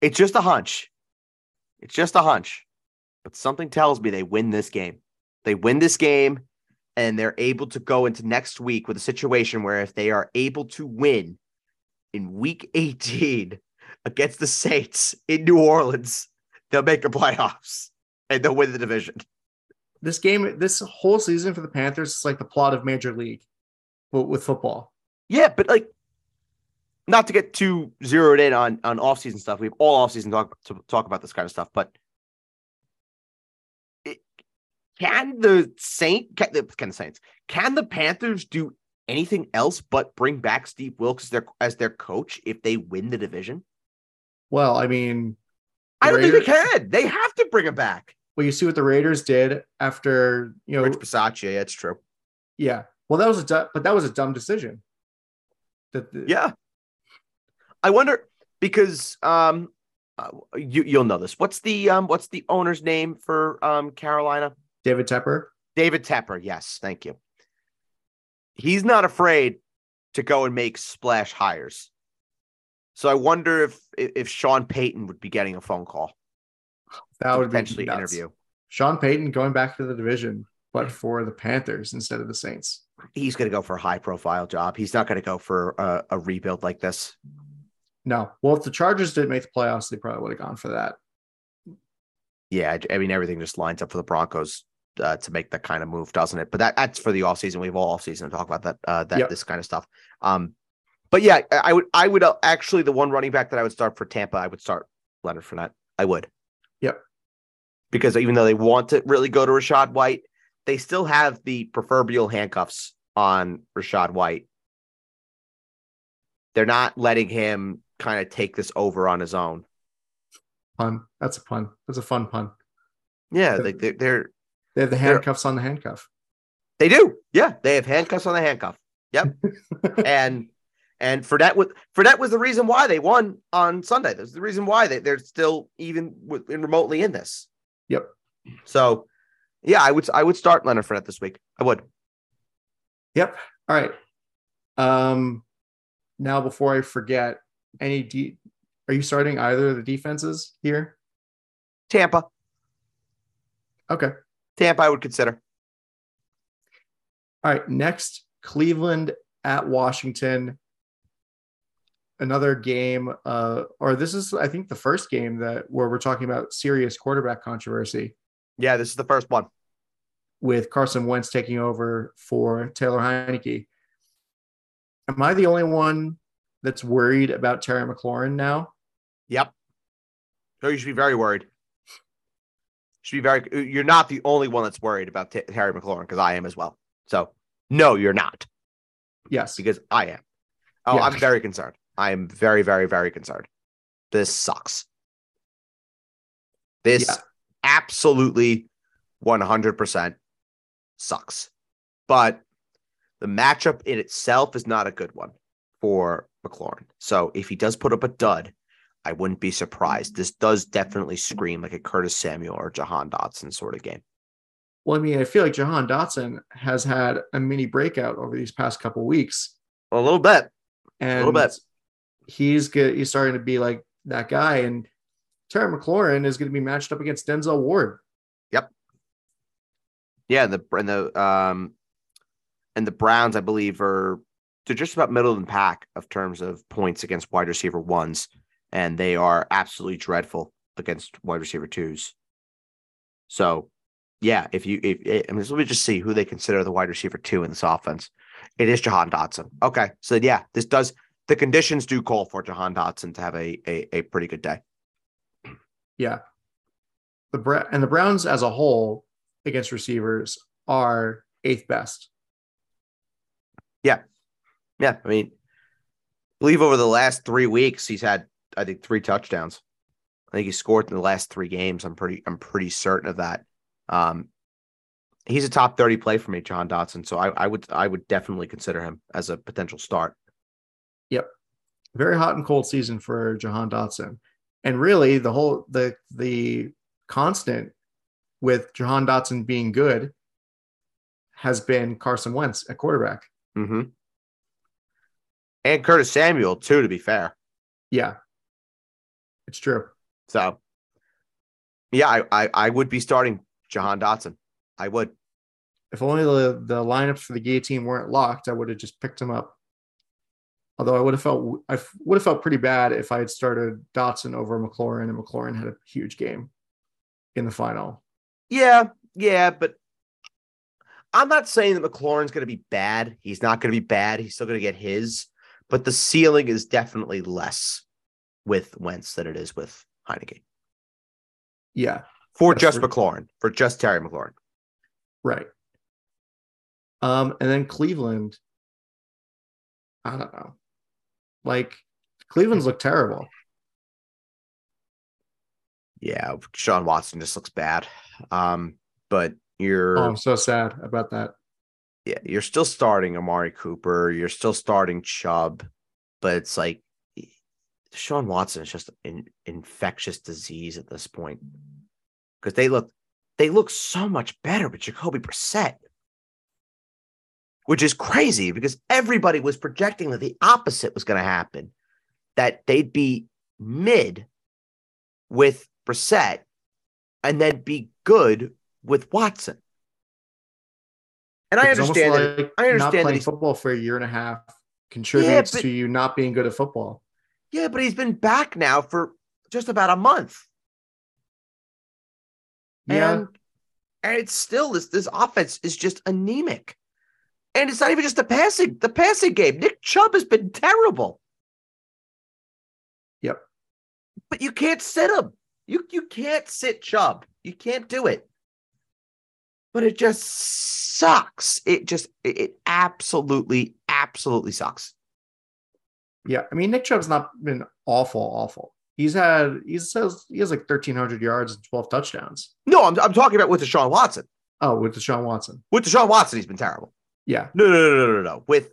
It's just a hunch. It's just a hunch. But something tells me they win this game. They win this game and they're able to go into next week with a situation where if they are able to win in week 18 against the Saints in New Orleans, they'll make the playoffs and they'll win the division. This game, this whole season for the Panthers is like the plot of Major League with football. Yeah, but like, not to get too zeroed in on on offseason stuff. We have all offseason talk to talk about this kind of stuff, but it, can the Saint can the, can the Saints can the Panthers do anything else but bring back Steve Wilks as their as their coach if they win the division? Well, I mean, I don't Raiders, think they can. They have to bring him back. Well, you see what the Raiders did after you know Rich Bisaccia. Yeah, it's true. Yeah. Well, that was a du- but that was a dumb decision. That the- yeah. I wonder because um uh, you you'll know this. What's the um what's the owner's name for um Carolina? David Tepper. David Tepper. Yes, thank you. He's not afraid to go and make splash hires. So I wonder if if Sean Payton would be getting a phone call. That would potentially interview. Sean Payton going back to the division, but for the Panthers instead of the Saints. He's going to go for a high profile job. He's not going to go for a, a rebuild like this. No. Well, if the Chargers didn't make the playoffs, they probably would have gone for that. Yeah, I mean everything just lines up for the Broncos uh, to make that kind of move, doesn't it? But that that's for the off season. We have all off season to talk about that uh, that yep. this kind of stuff. Um, but yeah, I would I would uh, actually the one running back that I would start for Tampa, I would start Leonard Fournette. I would. Yep. Because even though they want to really go to Rachaad White, they still have the proverbial handcuffs on Rachaad White. They're not letting him kind of take this over on his own. Pun. That's a pun. That's a fun pun. Yeah, they, they're, they're they have the handcuffs on the handcuff. They do. Yeah, they have handcuffs on the handcuff. Yep. and and for that, for that was the reason why they won on Sunday. That's the reason why they, they're still even in remotely in this. Yep. So, yeah, I would I would start Leonard Fournette this week. I would. Yep. All right. Um, now before I forget, any de- are you starting either of the defenses here? Tampa. Okay. Tampa, I would consider. All right. Next, Cleveland at Washington. Another game, uh, or this is, I think, the first game that where we're talking about serious quarterback controversy. Yeah, this is the first one with Carson Wentz taking over for Taylor Heinicke. Am I the only one that's worried about Terry McLaurin now? Yep. No, you should be very worried. You should be very. You're not the only one that's worried about T- Terry McLaurin because I am as well. So no, you're not. Yes, because I am. Oh, yeah. I'm very concerned. I am very, very, very concerned. This sucks. This yeah. absolutely 100% sucks. But the matchup in itself is not a good one for McLaurin. So if he does put up a dud, I wouldn't be surprised. This does definitely scream like a Curtis Samuel or Jahan Dotson sort of game. Well, I mean, I feel like Jahan Dotson has had a mini breakout over these past couple weeks. A little bit. And a little bit. He's good. He's starting to be like that guy. And Terry McLaurin is going to be matched up against Denzel Ward. Yep. Yeah, the and the um and the Browns, I believe, are they're just about middle of the pack of terms of points against wide receiver ones, and they are absolutely dreadful against wide receiver twos. So, yeah, if you if, if I mean, let me just see who they consider the wide receiver two in this offense. It is Jahan Dotson. Okay, so yeah, this does the conditions do call for Jahan Dotson to have a a, a pretty good day. Yeah. the Bra- and the Browns as a whole against receivers are eighth best. Yeah. Yeah. I mean, I believe over the last three weeks, he's had, I think, three touchdowns. I think he scored in the last three games. I'm pretty, I'm pretty certain of that. Um, he's a top 30 play for me, Jahan Dotson. So I, I would, I would definitely consider him as a potential start. Very hot and cold season for Jahan Dotson. And really the whole the the constant with Jahan Dotson being good has been Carson Wentz at quarterback. Mm-hmm. And Curtis Samuel, too, to be fair. Yeah. It's true. So yeah, I, I, I would be starting Jahan Dotson. I would. If only the, the lineups for the guillotine weren't locked, I would have just picked him up. Although I would have felt I would have felt pretty bad if I had started Dotson over McLaurin and McLaurin had a huge game in the final. Yeah, yeah, but I'm not saying that McLaurin's going to be bad. He's not going to be bad. He's still going to get his, but the ceiling is definitely less with Wentz than it is with Heinicke. Yeah, for just for, McLaurin, for just Terry McLaurin. Right. Um, and then Cleveland. I don't know. Like Cleveland's look terrible. Yeah, Sean Watson just looks bad. Um, but you're oh, I'm so sad about that. Yeah, you're still starting Amari Cooper, you're still starting Chubb, but it's like Sean Watson is just an infectious disease at this point. Because they look they look so much better with Jacoby Brissett. Which is crazy because everybody was projecting that the opposite was going to happen. That they'd be mid with Brissett and then be good with Watson. And I understand like that. I understand that he's football for a year and a half contributes yeah, but, to you not being good at football. Yeah, but he's been back now for just about a month. Yeah. And, and it's still this this offense is just anemic. And it's not even just the passing, the passing game. Nick Chubb has been terrible. Yep. But you can't sit him. You you can't sit Chubb. You can't do it. But it just sucks. It just it absolutely absolutely sucks. Yeah, I mean Nick Chubb's not been awful, awful. He's had he says he has like thirteen hundred yards and twelve touchdowns. No, I'm I'm talking about with Deshaun Watson. Oh, with Deshaun Watson. With Deshaun Watson, he's been terrible. Yeah. No, no, no, no, no, no. With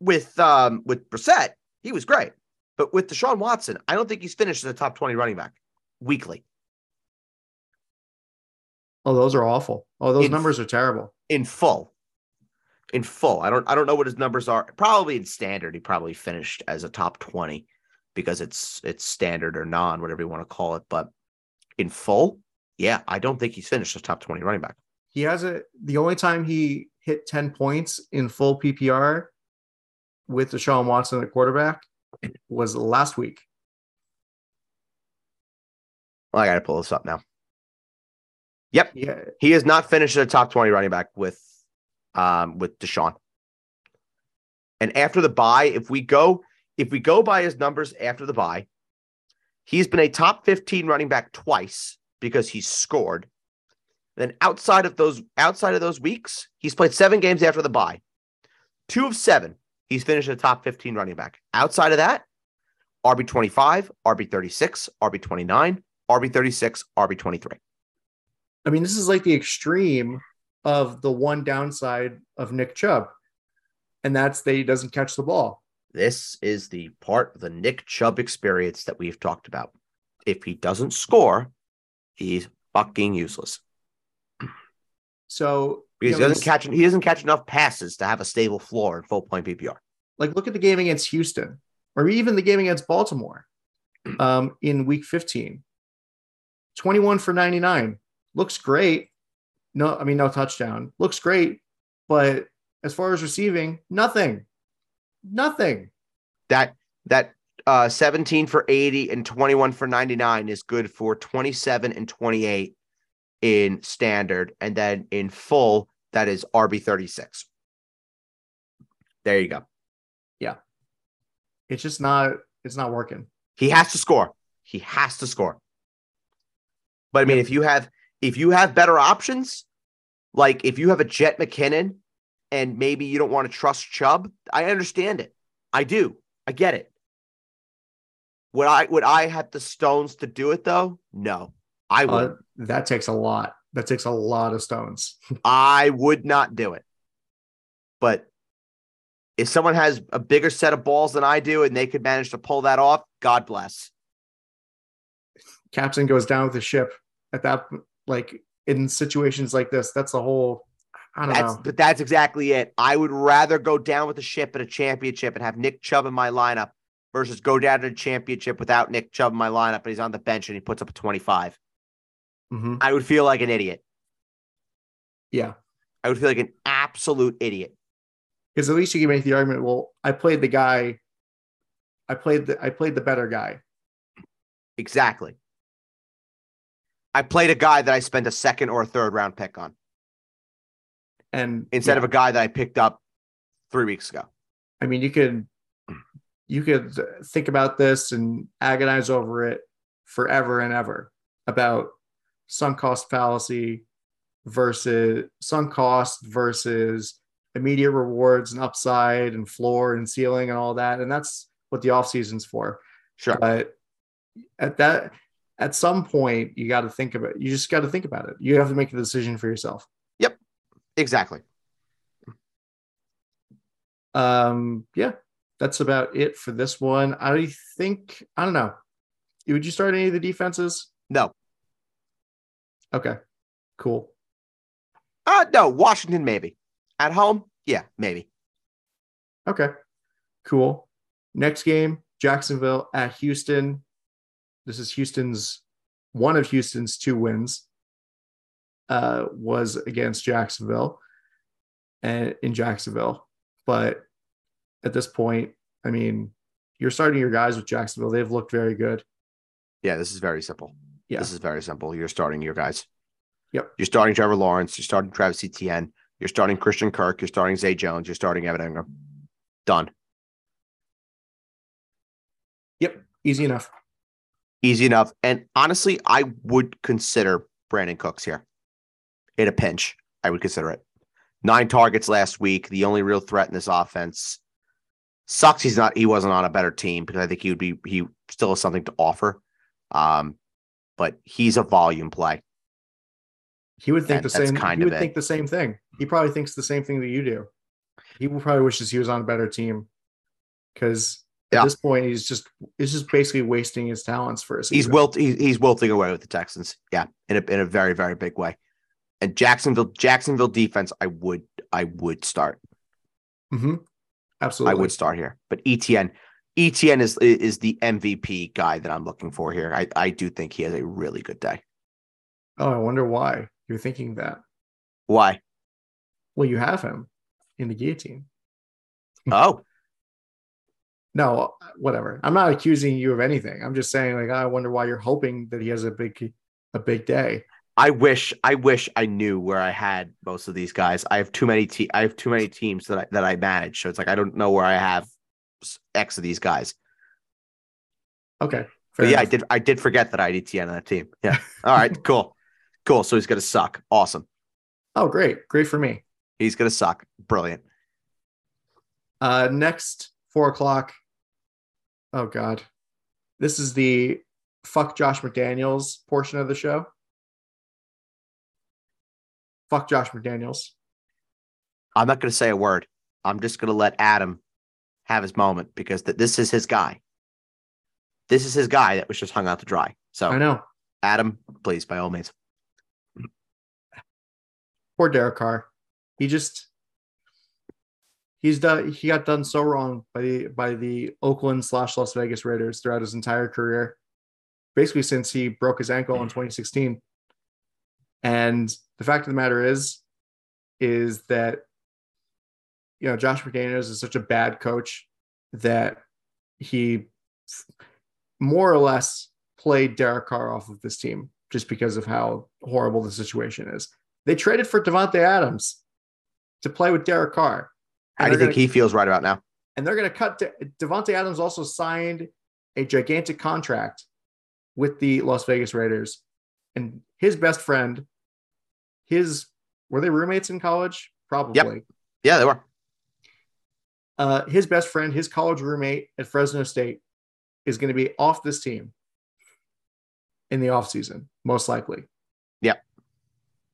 with um with Brissett, he was great. But with Deshaun Watson, I don't think he's finished as a top 20 running back weekly. Oh, those are awful. Oh, those in, numbers are terrible. In full. In full. I don't I don't know what his numbers are. Probably in standard, he probably finished as a top 20 because it's it's standard or non, whatever you want to call it. But in full, yeah, I don't think he's finished as a top 20 running back. He has a the only time he hit 10 points in full PPR with Deshaun Watson at quarterback was last week. Well, I got to pull this up now. Yep. Yeah. He has not finished a top 20 running back with um with Deshaun. And after the bye, if we go if we go by his numbers after the bye, he's been a top 15 running back twice because he's scored. Then outside of those outside of those weeks, he's played seven games after the bye. Two of seven, he's finished a top 15 running back. Outside of that, RB 25, RB 36, RB 29, RB 36, RB 23. I mean, this is like the extreme of the one downside of Nick Chubb, and that's that he doesn't catch the ball. This is the part of the Nick Chubb experience that we've talked about. If he doesn't score, he's fucking useless. So because know, he doesn't catch he doesn't catch enough passes to have a stable floor in full point PPR. Like look at the game against Houston, or even the game against Baltimore, um, in Week 15. 21 for 99 looks great. No, I mean no touchdown. Looks great, but as far as receiving, nothing, nothing. That that uh, 17 for 80 and 21 for 99 is good for 27 and 28 in standard, and then in full, that is RB 36. There you go. Yeah. It's just not, it's not working. He has to score. He has to score. But I mean, if you have if you have better options, like if you have a Jet McKinnon and maybe you don't want to trust Chubb, I understand it. I do. I get it. Would I would I have the stones to do it though? No, I would. Uh, that takes a lot. That takes a lot of stones. I would not do it. But if someone has a bigger set of balls than I do and they could manage to pull that off, God bless. Captain goes down with the ship at that like in situations like this. That's the whole I don't That's know. but that's exactly it. I would rather go down with the ship at a championship and have Nick Chubb in my lineup versus go down to a championship without Nick Chubb in my lineup and he's on the bench and he puts up a 25. Mhm. I would feel like an idiot. Yeah. I would feel like an absolute idiot. Because at least you can make the argument, well, I played the guy, I played the I played the better guy. Exactly. I played a guy that I spent a second or a third round pick on And instead yeah, of a guy that I picked up three weeks ago. I mean, you could you could think about this and agonize over it forever and ever about sunk cost fallacy versus sunk cost versus immediate rewards and upside and floor and ceiling and all that. And that's what the off season's for. Sure. But at that at some point you got to think about it. You just got to think about it. You have to make a decision for yourself. Yep. Exactly. Um, yeah, that's about it for this one. I think I don't know. Would you start any of the defenses? No. Okay, cool. Uh no, Washington maybe. At home? Yeah, maybe. Okay, cool. Next game, Jacksonville at Houston. This is Houston's one of Houston's two wins. Uh, was against Jacksonville and in Jacksonville, but at this point, I mean, you're starting your guys with Jacksonville. They've looked very good. Yeah, this is very simple. Yeah. This is very simple. You're starting your guys. Yep. You're starting Trevor Lawrence. You're starting Travis Etienne. You're starting Christian Kirk. You're starting Zay Jones. You're starting Evan Engram. Done. Yep, easy enough. Easy enough. And honestly, I would consider Brandin Cooks here. In a pinch, I would consider it. Nine targets last week. The only real threat in this offense. Sucks he's not he wasn't on a better team because I think he would be he still has something to offer. Um, but he's a volume play. He would think And the same. kind he would it. think the same thing. He probably thinks the same thing that you do. He probably wishes he was on a better team because at Yeah. this point he's just he's just basically wasting his talents for a season. He's wilt he's, he's wilting away with the Texans. Yeah, in a in a very very big way. And Jacksonville Jacksonville defense, I would I would start. Mm-hmm. Absolutely, I would start here. But ETN ETN is is the MVP guy that I'm looking for here. I I do think he has a really good day. Oh, I wonder why you're thinking that. Why? Well, you have him in the guillotine. Oh, No, whatever. I'm not accusing you of anything. I'm just saying, like, I wonder why you're hoping that he has a big, a big day. I wish I wish I knew where I had most of these guys. I have too many te- I have too many teams that I, that I manage. So it's like I don't know where I have X of these guys. Okay. Yeah, I did. I did forget that I had ETN on that team. Yeah. All right. cool. Cool. So he's gonna suck. Awesome. Oh, great. Great for me. He's gonna suck. Brilliant. Uh, next four o'clock. Oh God, this is the fuck Josh McDaniels portion of the show. Fuck Josh McDaniels. I'm not gonna say a word. I'm just gonna let Adam have his moment because th- this is his guy. This is his guy that was just hung out to dry. So I know. Adam, please, by all means. Poor Derek Carr. He just he's done he got done so wrong by the by the Oakland slash Las Vegas Raiders throughout his entire career. Basically since he broke his ankle in 2016. And the fact of the matter is, is that you know Josh McDaniels is such a bad coach that he more or less played Derek Carr off of this team just because of how horrible the situation is. They traded for Davante Adams to play with Derek Carr. How do you think gonna- he feels right about now? and they're going to cut De- Davante Adams also signed a gigantic contract with the Las Vegas Raiders and his best friend, his were they roommates in college? Probably. Yeah, they were. Uh, his best friend, his college roommate at Fresno State, is going to be off this team in the offseason, most likely. Yep.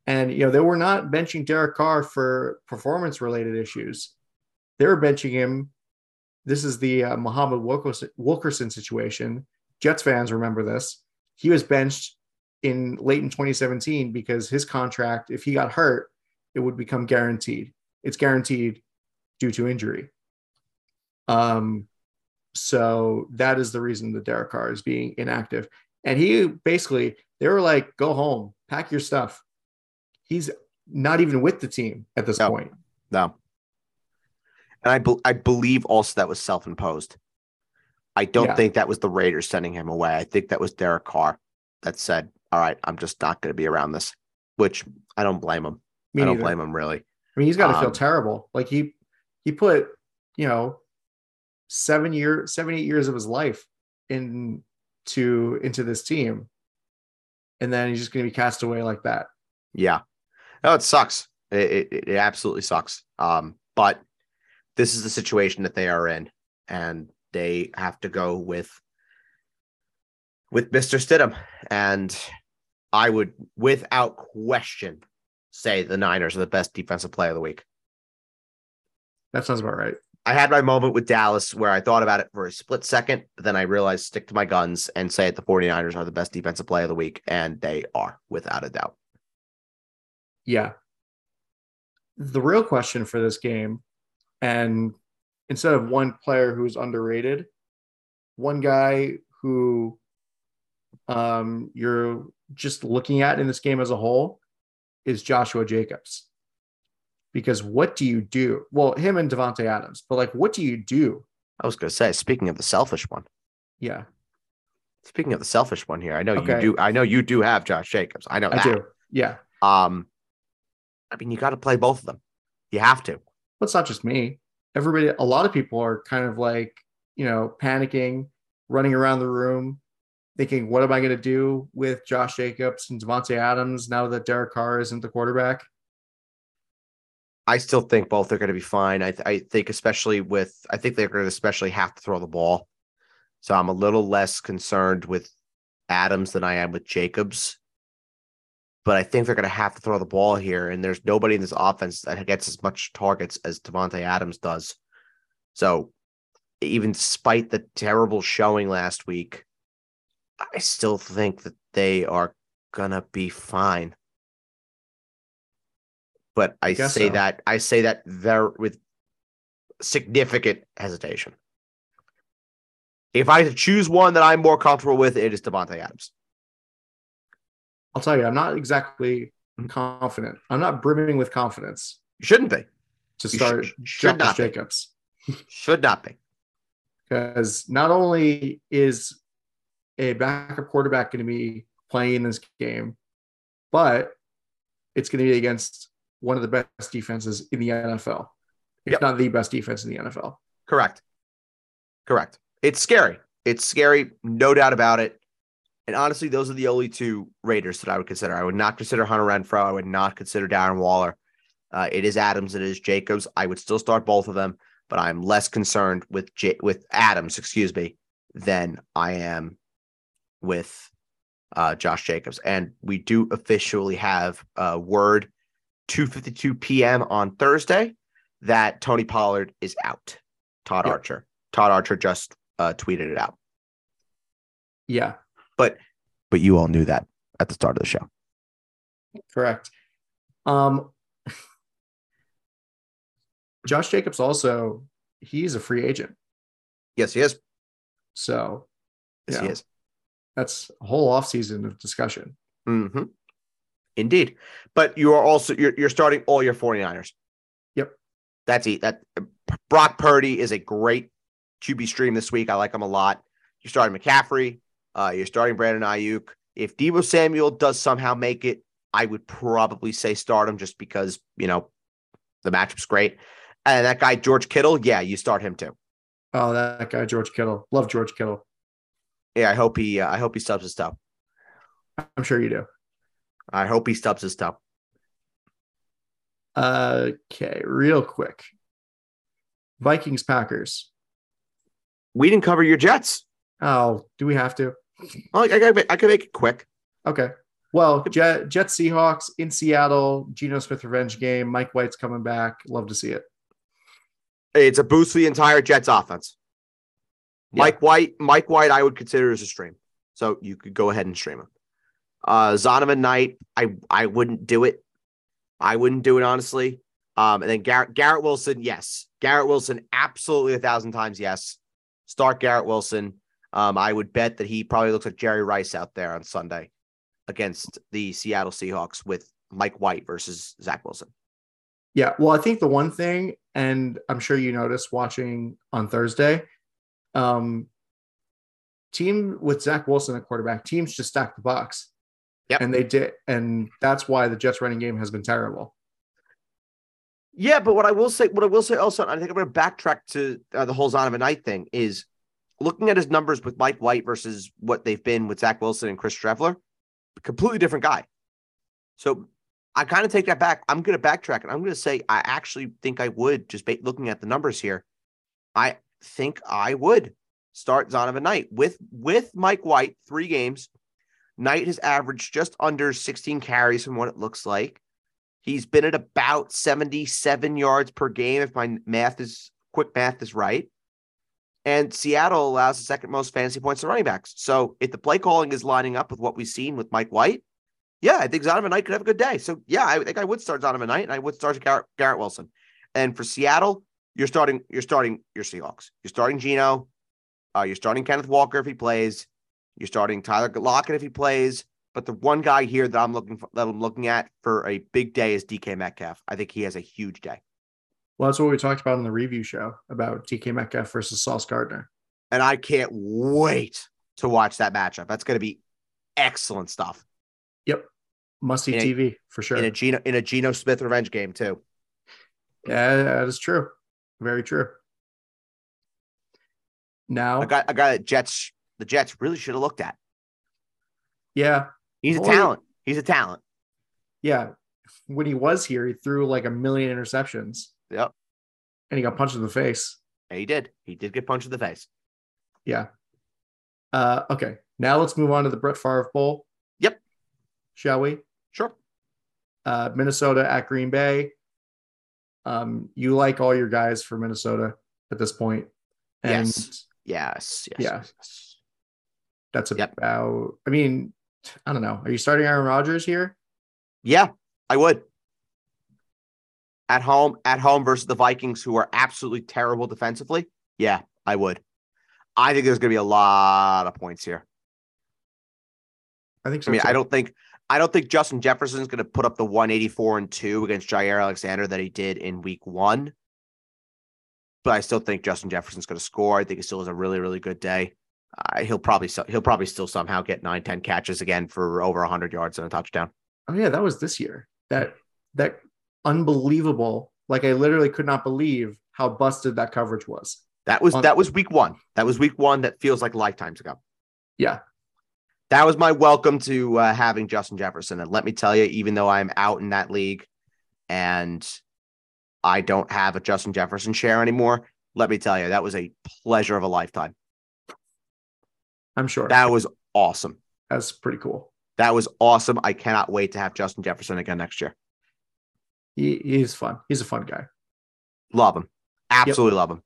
And you know, they were not benching Derek Carr for performance related issues. They were benching him. This is the uh, Muhammad Wilkerson, Wilkerson situation. Jets fans remember this. He was benched in late in 2017 because his contract, if he got hurt, it would become guaranteed. It's guaranteed due to injury. Um, so that is the reason that Derek Carr is being inactive. And he basically, they were like, go home, pack your stuff. He's not even with the team at this No. point. No. And I, be- I believe also that was self imposed. I don't Yeah. think that was the Raiders sending him away. I think that was Derek Carr that said, All right, I'm just not going to be around this, which I don't blame him. Me I don't neither. blame him really. I mean, he's got to feel Um, terrible. Like he he put, you know, seven year, seven, eight years of his life into into this team. And then he's just gonna be cast away like that. Yeah. No, it sucks. It, it, it absolutely sucks. Um, but this is the situation that they are in, and they have to go with with Mr. Stidham. And I would, without question, say the Niners are the best defensive play of the week. That sounds about right. I had my moment with Dallas where I thought about it for a split second, but then I realized stick to my guns and say that the 49ers are the best defensive play of the week, and they are without a doubt. Yeah. The real question for this game, and instead of one player who's underrated, one guy who um, you're just looking at in this game as a whole is Joshua Jacobs. Because what do you do? Well, him and Davante Adams, but like, what do you do? I was going to say, speaking of the selfish one, Yeah, speaking of the selfish one here, I know Okay. you do. I know you do have Josh Jacobs. I know I that. do. Yeah. Um, I mean, you got to play both of them. You have to. But it's not just me. Everybody, a lot of people are kind of like, you know, panicking, running around the room, thinking, what am I going to do with Josh Jacobs and Davante Adams now that Derek Carr isn't the quarterback? I still think both are going to be fine. I, th- I think, especially with, I think they're going to especially have to throw the ball. So I'm a little less concerned with Adams than I am with Jacobs. But I think they're going to have to throw the ball here. And there's nobody in this offense that gets as much targets as Davante Adams does. So even despite the terrible showing last week, I still think that they are going to be fine but I guess say so. that I say that there with significant hesitation. If I had to choose one that I'm more comfortable with, it is Davante Adams. I'll tell you, I'm not exactly confident. I'm not brimming with confidence You shouldn't be. to start should- should Josh not be. Jacobs Should not be. because not only is a backup quarterback going to be playing in this game, but it's going to be against one of the best defenses in the NFL, if Yep. not the best defense in the NFL. Correct. Correct. It's scary. It's scary, no doubt about it. And honestly, those are the only two Raiders that I would consider. I would not consider Hunter Renfrow. I would not consider Darren Waller. Uh, it is Adams. It is Jacobs. I would still start both of them, but I'm less concerned with J- with Adams, excuse me, than I am with uh, Josh Jacobs. And we do officially have uh, word 2:52 p.m. on Thursday that Tony Pollard is out. Todd Yep. Archer. Todd Archer just uh, tweeted it out. Yeah, But but you all knew that at the start of the show. correct. Um, Josh Jacobs also he's a free agent, Yes, he is. so Yes, he is. that's a whole offseason of discussion. hmm Indeed. But you are also you're, you're starting all your 49ers. Yep. That's it. That Brock Purdy is a great QB stream this week. I like him a lot. You're starting McCaffrey. Uh, you're starting Brandon Aiyuk. If Deebo Samuel does somehow make it, I would probably say start him just because you know the matchup's great. And that guy George Kittle, yeah, you start him too. Oh, that guy George Kittle, love George Kittle. Yeah, I hope he uh, I hope he subs his stuff. I'm sure you do. I hope he stubs his toe. Okay, real quick. Vikings Packers. We didn't cover your Jets. Oh, do we have to? Well, I, I, I can make it quick. Okay. Well, Jet Jet Seahawks in Seattle, Geno Smith revenge game. Mike White's coming back. Love to see it. It's a boost for the entire Jets offense. Yeah. Mike White, Mike White, I would consider as a stream. So you could go ahead and stream him. Uh Zonovan Knight, I I wouldn't do it. I wouldn't do it honestly. Um, and then Garrett Garrett Wilson, yes. Garrett Wilson, absolutely a thousand times yes. Start Garrett Wilson. Um, I would bet that he probably looks like Jerry Rice out there on Sunday against the Seattle Seahawks with Mike White versus Zach Wilson. Yeah. Well, I think the one thing, and I'm sure you noticed watching on Thursday, um, team with Zach Wilson at quarterback, teams just stack the box. Yep. And they did. And that's why the Jets running game has been terrible. Yeah, but what I will say, what I will say also, and I think I'm going to backtrack to uh, the whole Zonovan Knight thing is looking at his numbers with Mike White versus what they've been with Zach Wilson and Chris Streveler, completely different guy. So I kind of take that back. I'm going to backtrack and I'm going to say I actually think I would just ba- looking at the numbers here. I think I would start Zonovan Knight with with Mike White three games. Knight has averaged just under 16 carries from what it looks like. He's been at about 77 yards per game, if my math is quick math is right. And Seattle allows the second most fantasy points to running backs. So if the play calling is lining up with what we've seen with Mike White, yeah, I think Zonovan Knight could have a good day. So yeah, I think I would start Zonovan Knight and I would start Garrett, Garrett Wilson. And for Seattle, you're starting, you're starting your Seahawks. You're starting Geno. Uh, you're starting Kenneth Walker if he plays. You're starting Tyler Lockett if he plays. But the one guy here that I'm looking for, that I'm looking at for a big day is DK Metcalf. I think he has a huge day. Well, that's what we talked about in the review show about DK Metcalf versus Sauce Gardner. And I can't wait to watch that matchup. That's going to be excellent stuff. Yep. Must see a- TV for sure. In a Geno in a Geno Smith revenge game too. yeah, that is true. Very true. Now, I got a guy that Jets the Jets really should have looked at. yeah, He's a talent. He's a talent. yeah. When he was here, he threw like a million interceptions Yep. and he got punched in the face. And he did. He did get punched in the face. Yeah. Uh, okay. Now let's move on to the Brett Favre Bowl. Yep. Shall we? Sure. Uh, Minnesota at Green Bay. Um, you like all your guys for Minnesota at this point. And Yes. Yes. Yes. Yeah. yes. That's Yep. about, I mean, I don't know. Are you starting Aaron Rodgers here? Yeah, I would. At home, at home versus the Vikings, who are absolutely terrible defensively. Yeah, I would. I think there's going to be a lot of points here. I think so. I mean, too. I don't think I don't think Justin Jefferson is going to put up the 184 and 2 against Jaire Alexander that he did in week 1. But I still think Justin Jefferson's going to score. I think he still has a really really good day. Uh, he'll probably he'll probably still somehow get 9 10 catches again for over 100 yards and a touchdown. Oh yeah, that was this year. That that unbelievable. Like I literally could not believe how busted that coverage was. That was On- that was week 1. That was week 1 that feels like lifetimes ago. Yeah. That was my welcome to uh, having Justin Jefferson. And let me tell you, even though I'm out in that league and I don't have a Justin Jefferson share anymore, let me tell you, that was a pleasure of a lifetime. I'm sure. That was awesome. That's pretty cool. That was awesome. I cannot wait to have Justin Jefferson again next year. He, he's fun. He's a fun guy. Love him. Absolutely love him.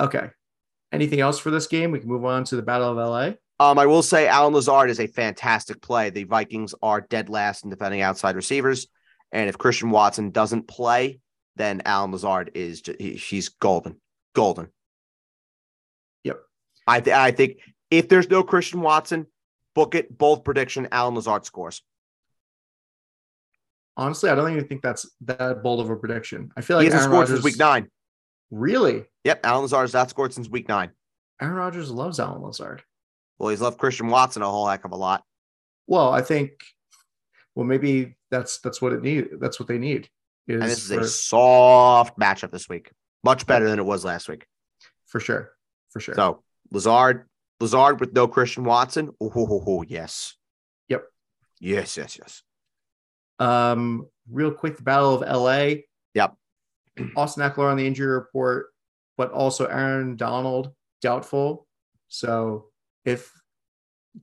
Okay. Anything else for this game? We can move on to the Battle of LA. Um, I will say Allen Lazard is a fantastic play. The Vikings are dead last in defending outside receivers. And if Christian Watson doesn't play, then Allen Lazard is ju- he, she's golden, golden. I th- I think if there's no Christian Watson, book it. Bold prediction: Allen Lazard scores. Honestly, I don't even think that's that bold of a prediction. I feel he like hasn't Aaron scored since Rodgers week nine. Really? Yep, Allen Lazard has not scored since week nine. Aaron Rodgers loves Allen Lazard. Well, he's loved Christian Watson a whole heck of a lot. Well, I think well maybe that's that's what it need. That's what they need. Is, And this is for, a soft matchup this week. Much better than it was last week. for sure. For sure. So Lazard, Lazard with no Christian Watson. Oh, yes. Yep. Yes, yes, yes. Um, real quick, the Battle of LA. Yep. Austin Ekeler on the injury report, but also Aaron Donald doubtful. So if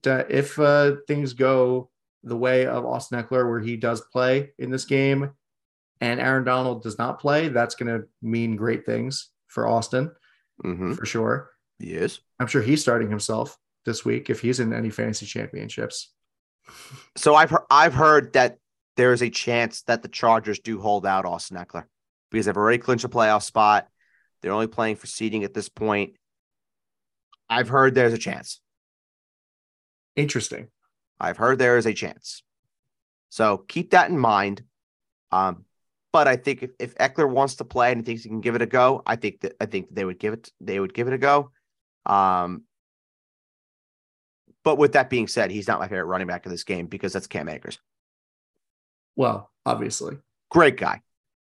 if uh, things go the way of Austin Ekeler, where he does play in this game, and Aaron Donald does not play, that's going to mean great things for Austin mm-hmm. for sure. Yes. I'm sure he's starting himself this week if he's in any fantasy championships. So I've heard, I've heard that there is a chance that the Chargers do hold out Austin Ekeler because they've already clinched a playoff spot. They're only playing for seeding at this point. I've heard there's a chance. Interesting. I've heard there is a chance. So keep that in mind. Um, but I think if, if Ekeler wants to play and he thinks he can give it a go, I think that I think they would give it they would give it a go. Um, but with that being said, he's not my favorite running back in this game because that's Cam Akers. Well, obviously. Great guy.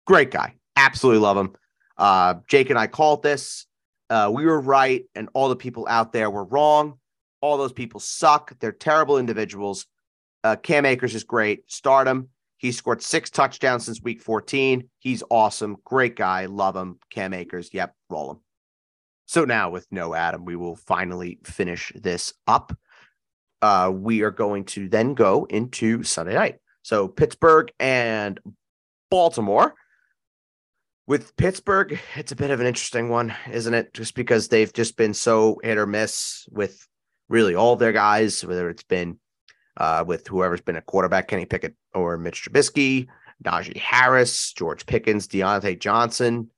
Great guy. Absolutely love him. Uh, Jake and I called this. Uh, we were right, and all the people out there were wrong. All those people suck. They're terrible individuals. Uh, Cam Akers is great. Start him. He scored six touchdowns since week 14. He's awesome. Great guy. Love him. Cam Akers. Yep. Roll him. So now with no Adam, we will finally finish this up. Uh, we are going to then go into Sunday night. So Pittsburgh and Baltimore. With Pittsburgh, it's a bit of an interesting one, isn't it? Just because they've just been so hit or miss with really all their guys, whether it's been uh, with whoever's been a quarterback, Kenny Pickett or Mitch Trubisky, Najee Harris, George Pickens, Diontae Johnson.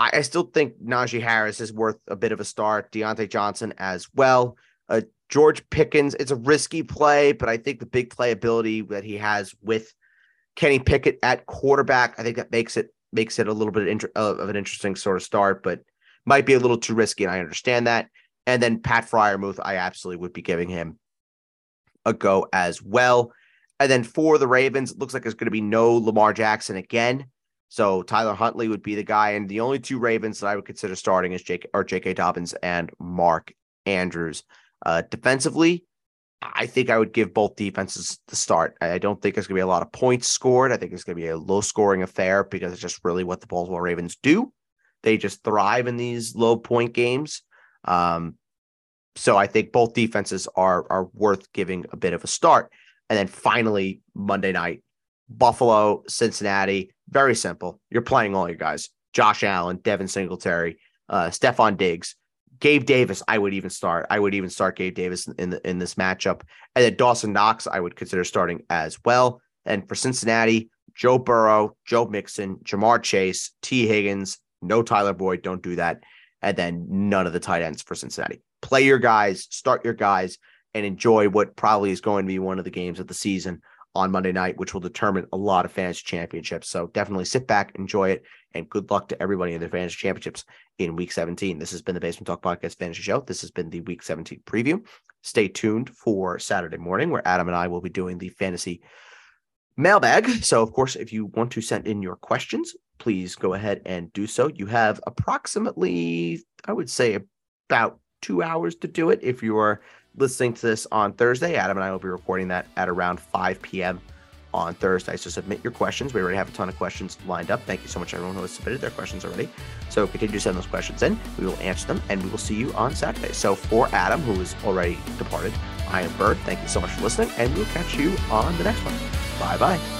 I, I, still think Najee Harris is worth a bit of a start. Diontae Johnson as well. Uh, George Pickens, it's a risky play, but I think the big playability that he has with Kenny Pickett at quarterback, I think that makes it makes it a little bit of an interesting sort of start, but might be a little too risky, and I understand that. And then Pat Freiermuth, I absolutely would be giving him a go as well. And then for the Ravens, it looks like there's going to be no Lamar Jackson again. So Tyler Huntley would be the guy. And the only two Ravens that I would consider starting is Jake or J.K. Dobbins and Mark Andrews. Uh, defensively, I think I would give both defenses the start. I don't think there's going to be a lot of points scored. I think it's going to be a low scoring affair because it's just really what the Baltimore Ravens do. They just thrive in these low point games. Um, so I think both defenses are are worth giving a bit of a start. And then finally, Monday night, Buffalo, Cincinnati. Very simple. You're playing all your guys. Josh Allen, Devin Singletary, uh, Stefon Diggs, Gabe Davis. I would even start. I would even start Gabe Davis in the, in this matchup. And then Dawson Knox, I would consider starting as well. And for Cincinnati, Joe Burrow, Joe Mixon, Ja'Marr Chase, Tee Higgins, no Tyler Boyd. Don't do that. And then none of the tight ends for Cincinnati play your guys, start your guys, and enjoy what probably is going to be one of the games of the season on Monday night, which will determine a lot of fantasy championships. So definitely sit back, enjoy it, and good luck to everybody in their fantasy championships in week 17. This has been the Basement Talk Podcast Fantasy Show. This has been the week 17 preview. Stay tuned for Saturday morning, where Adam and I will be doing the fantasy mailbag. So, of course, if you want to send in your questions, please go ahead and do so. You have approximately, I would say, about two hours to do it. If you are listening to this on Thursday, Adam and I will be recording that at around 5 p.m. on Thursday. So submit your questions. We already have a ton of questions lined up. Thank you so much, everyone who has submitted their questions already. So continue to send those questions in. We will answer them and we will see you on Saturday. So for Adam, who is already departed, I am Bird. Thank you so much for listening, and we'll catch you on the next one. Bye bye.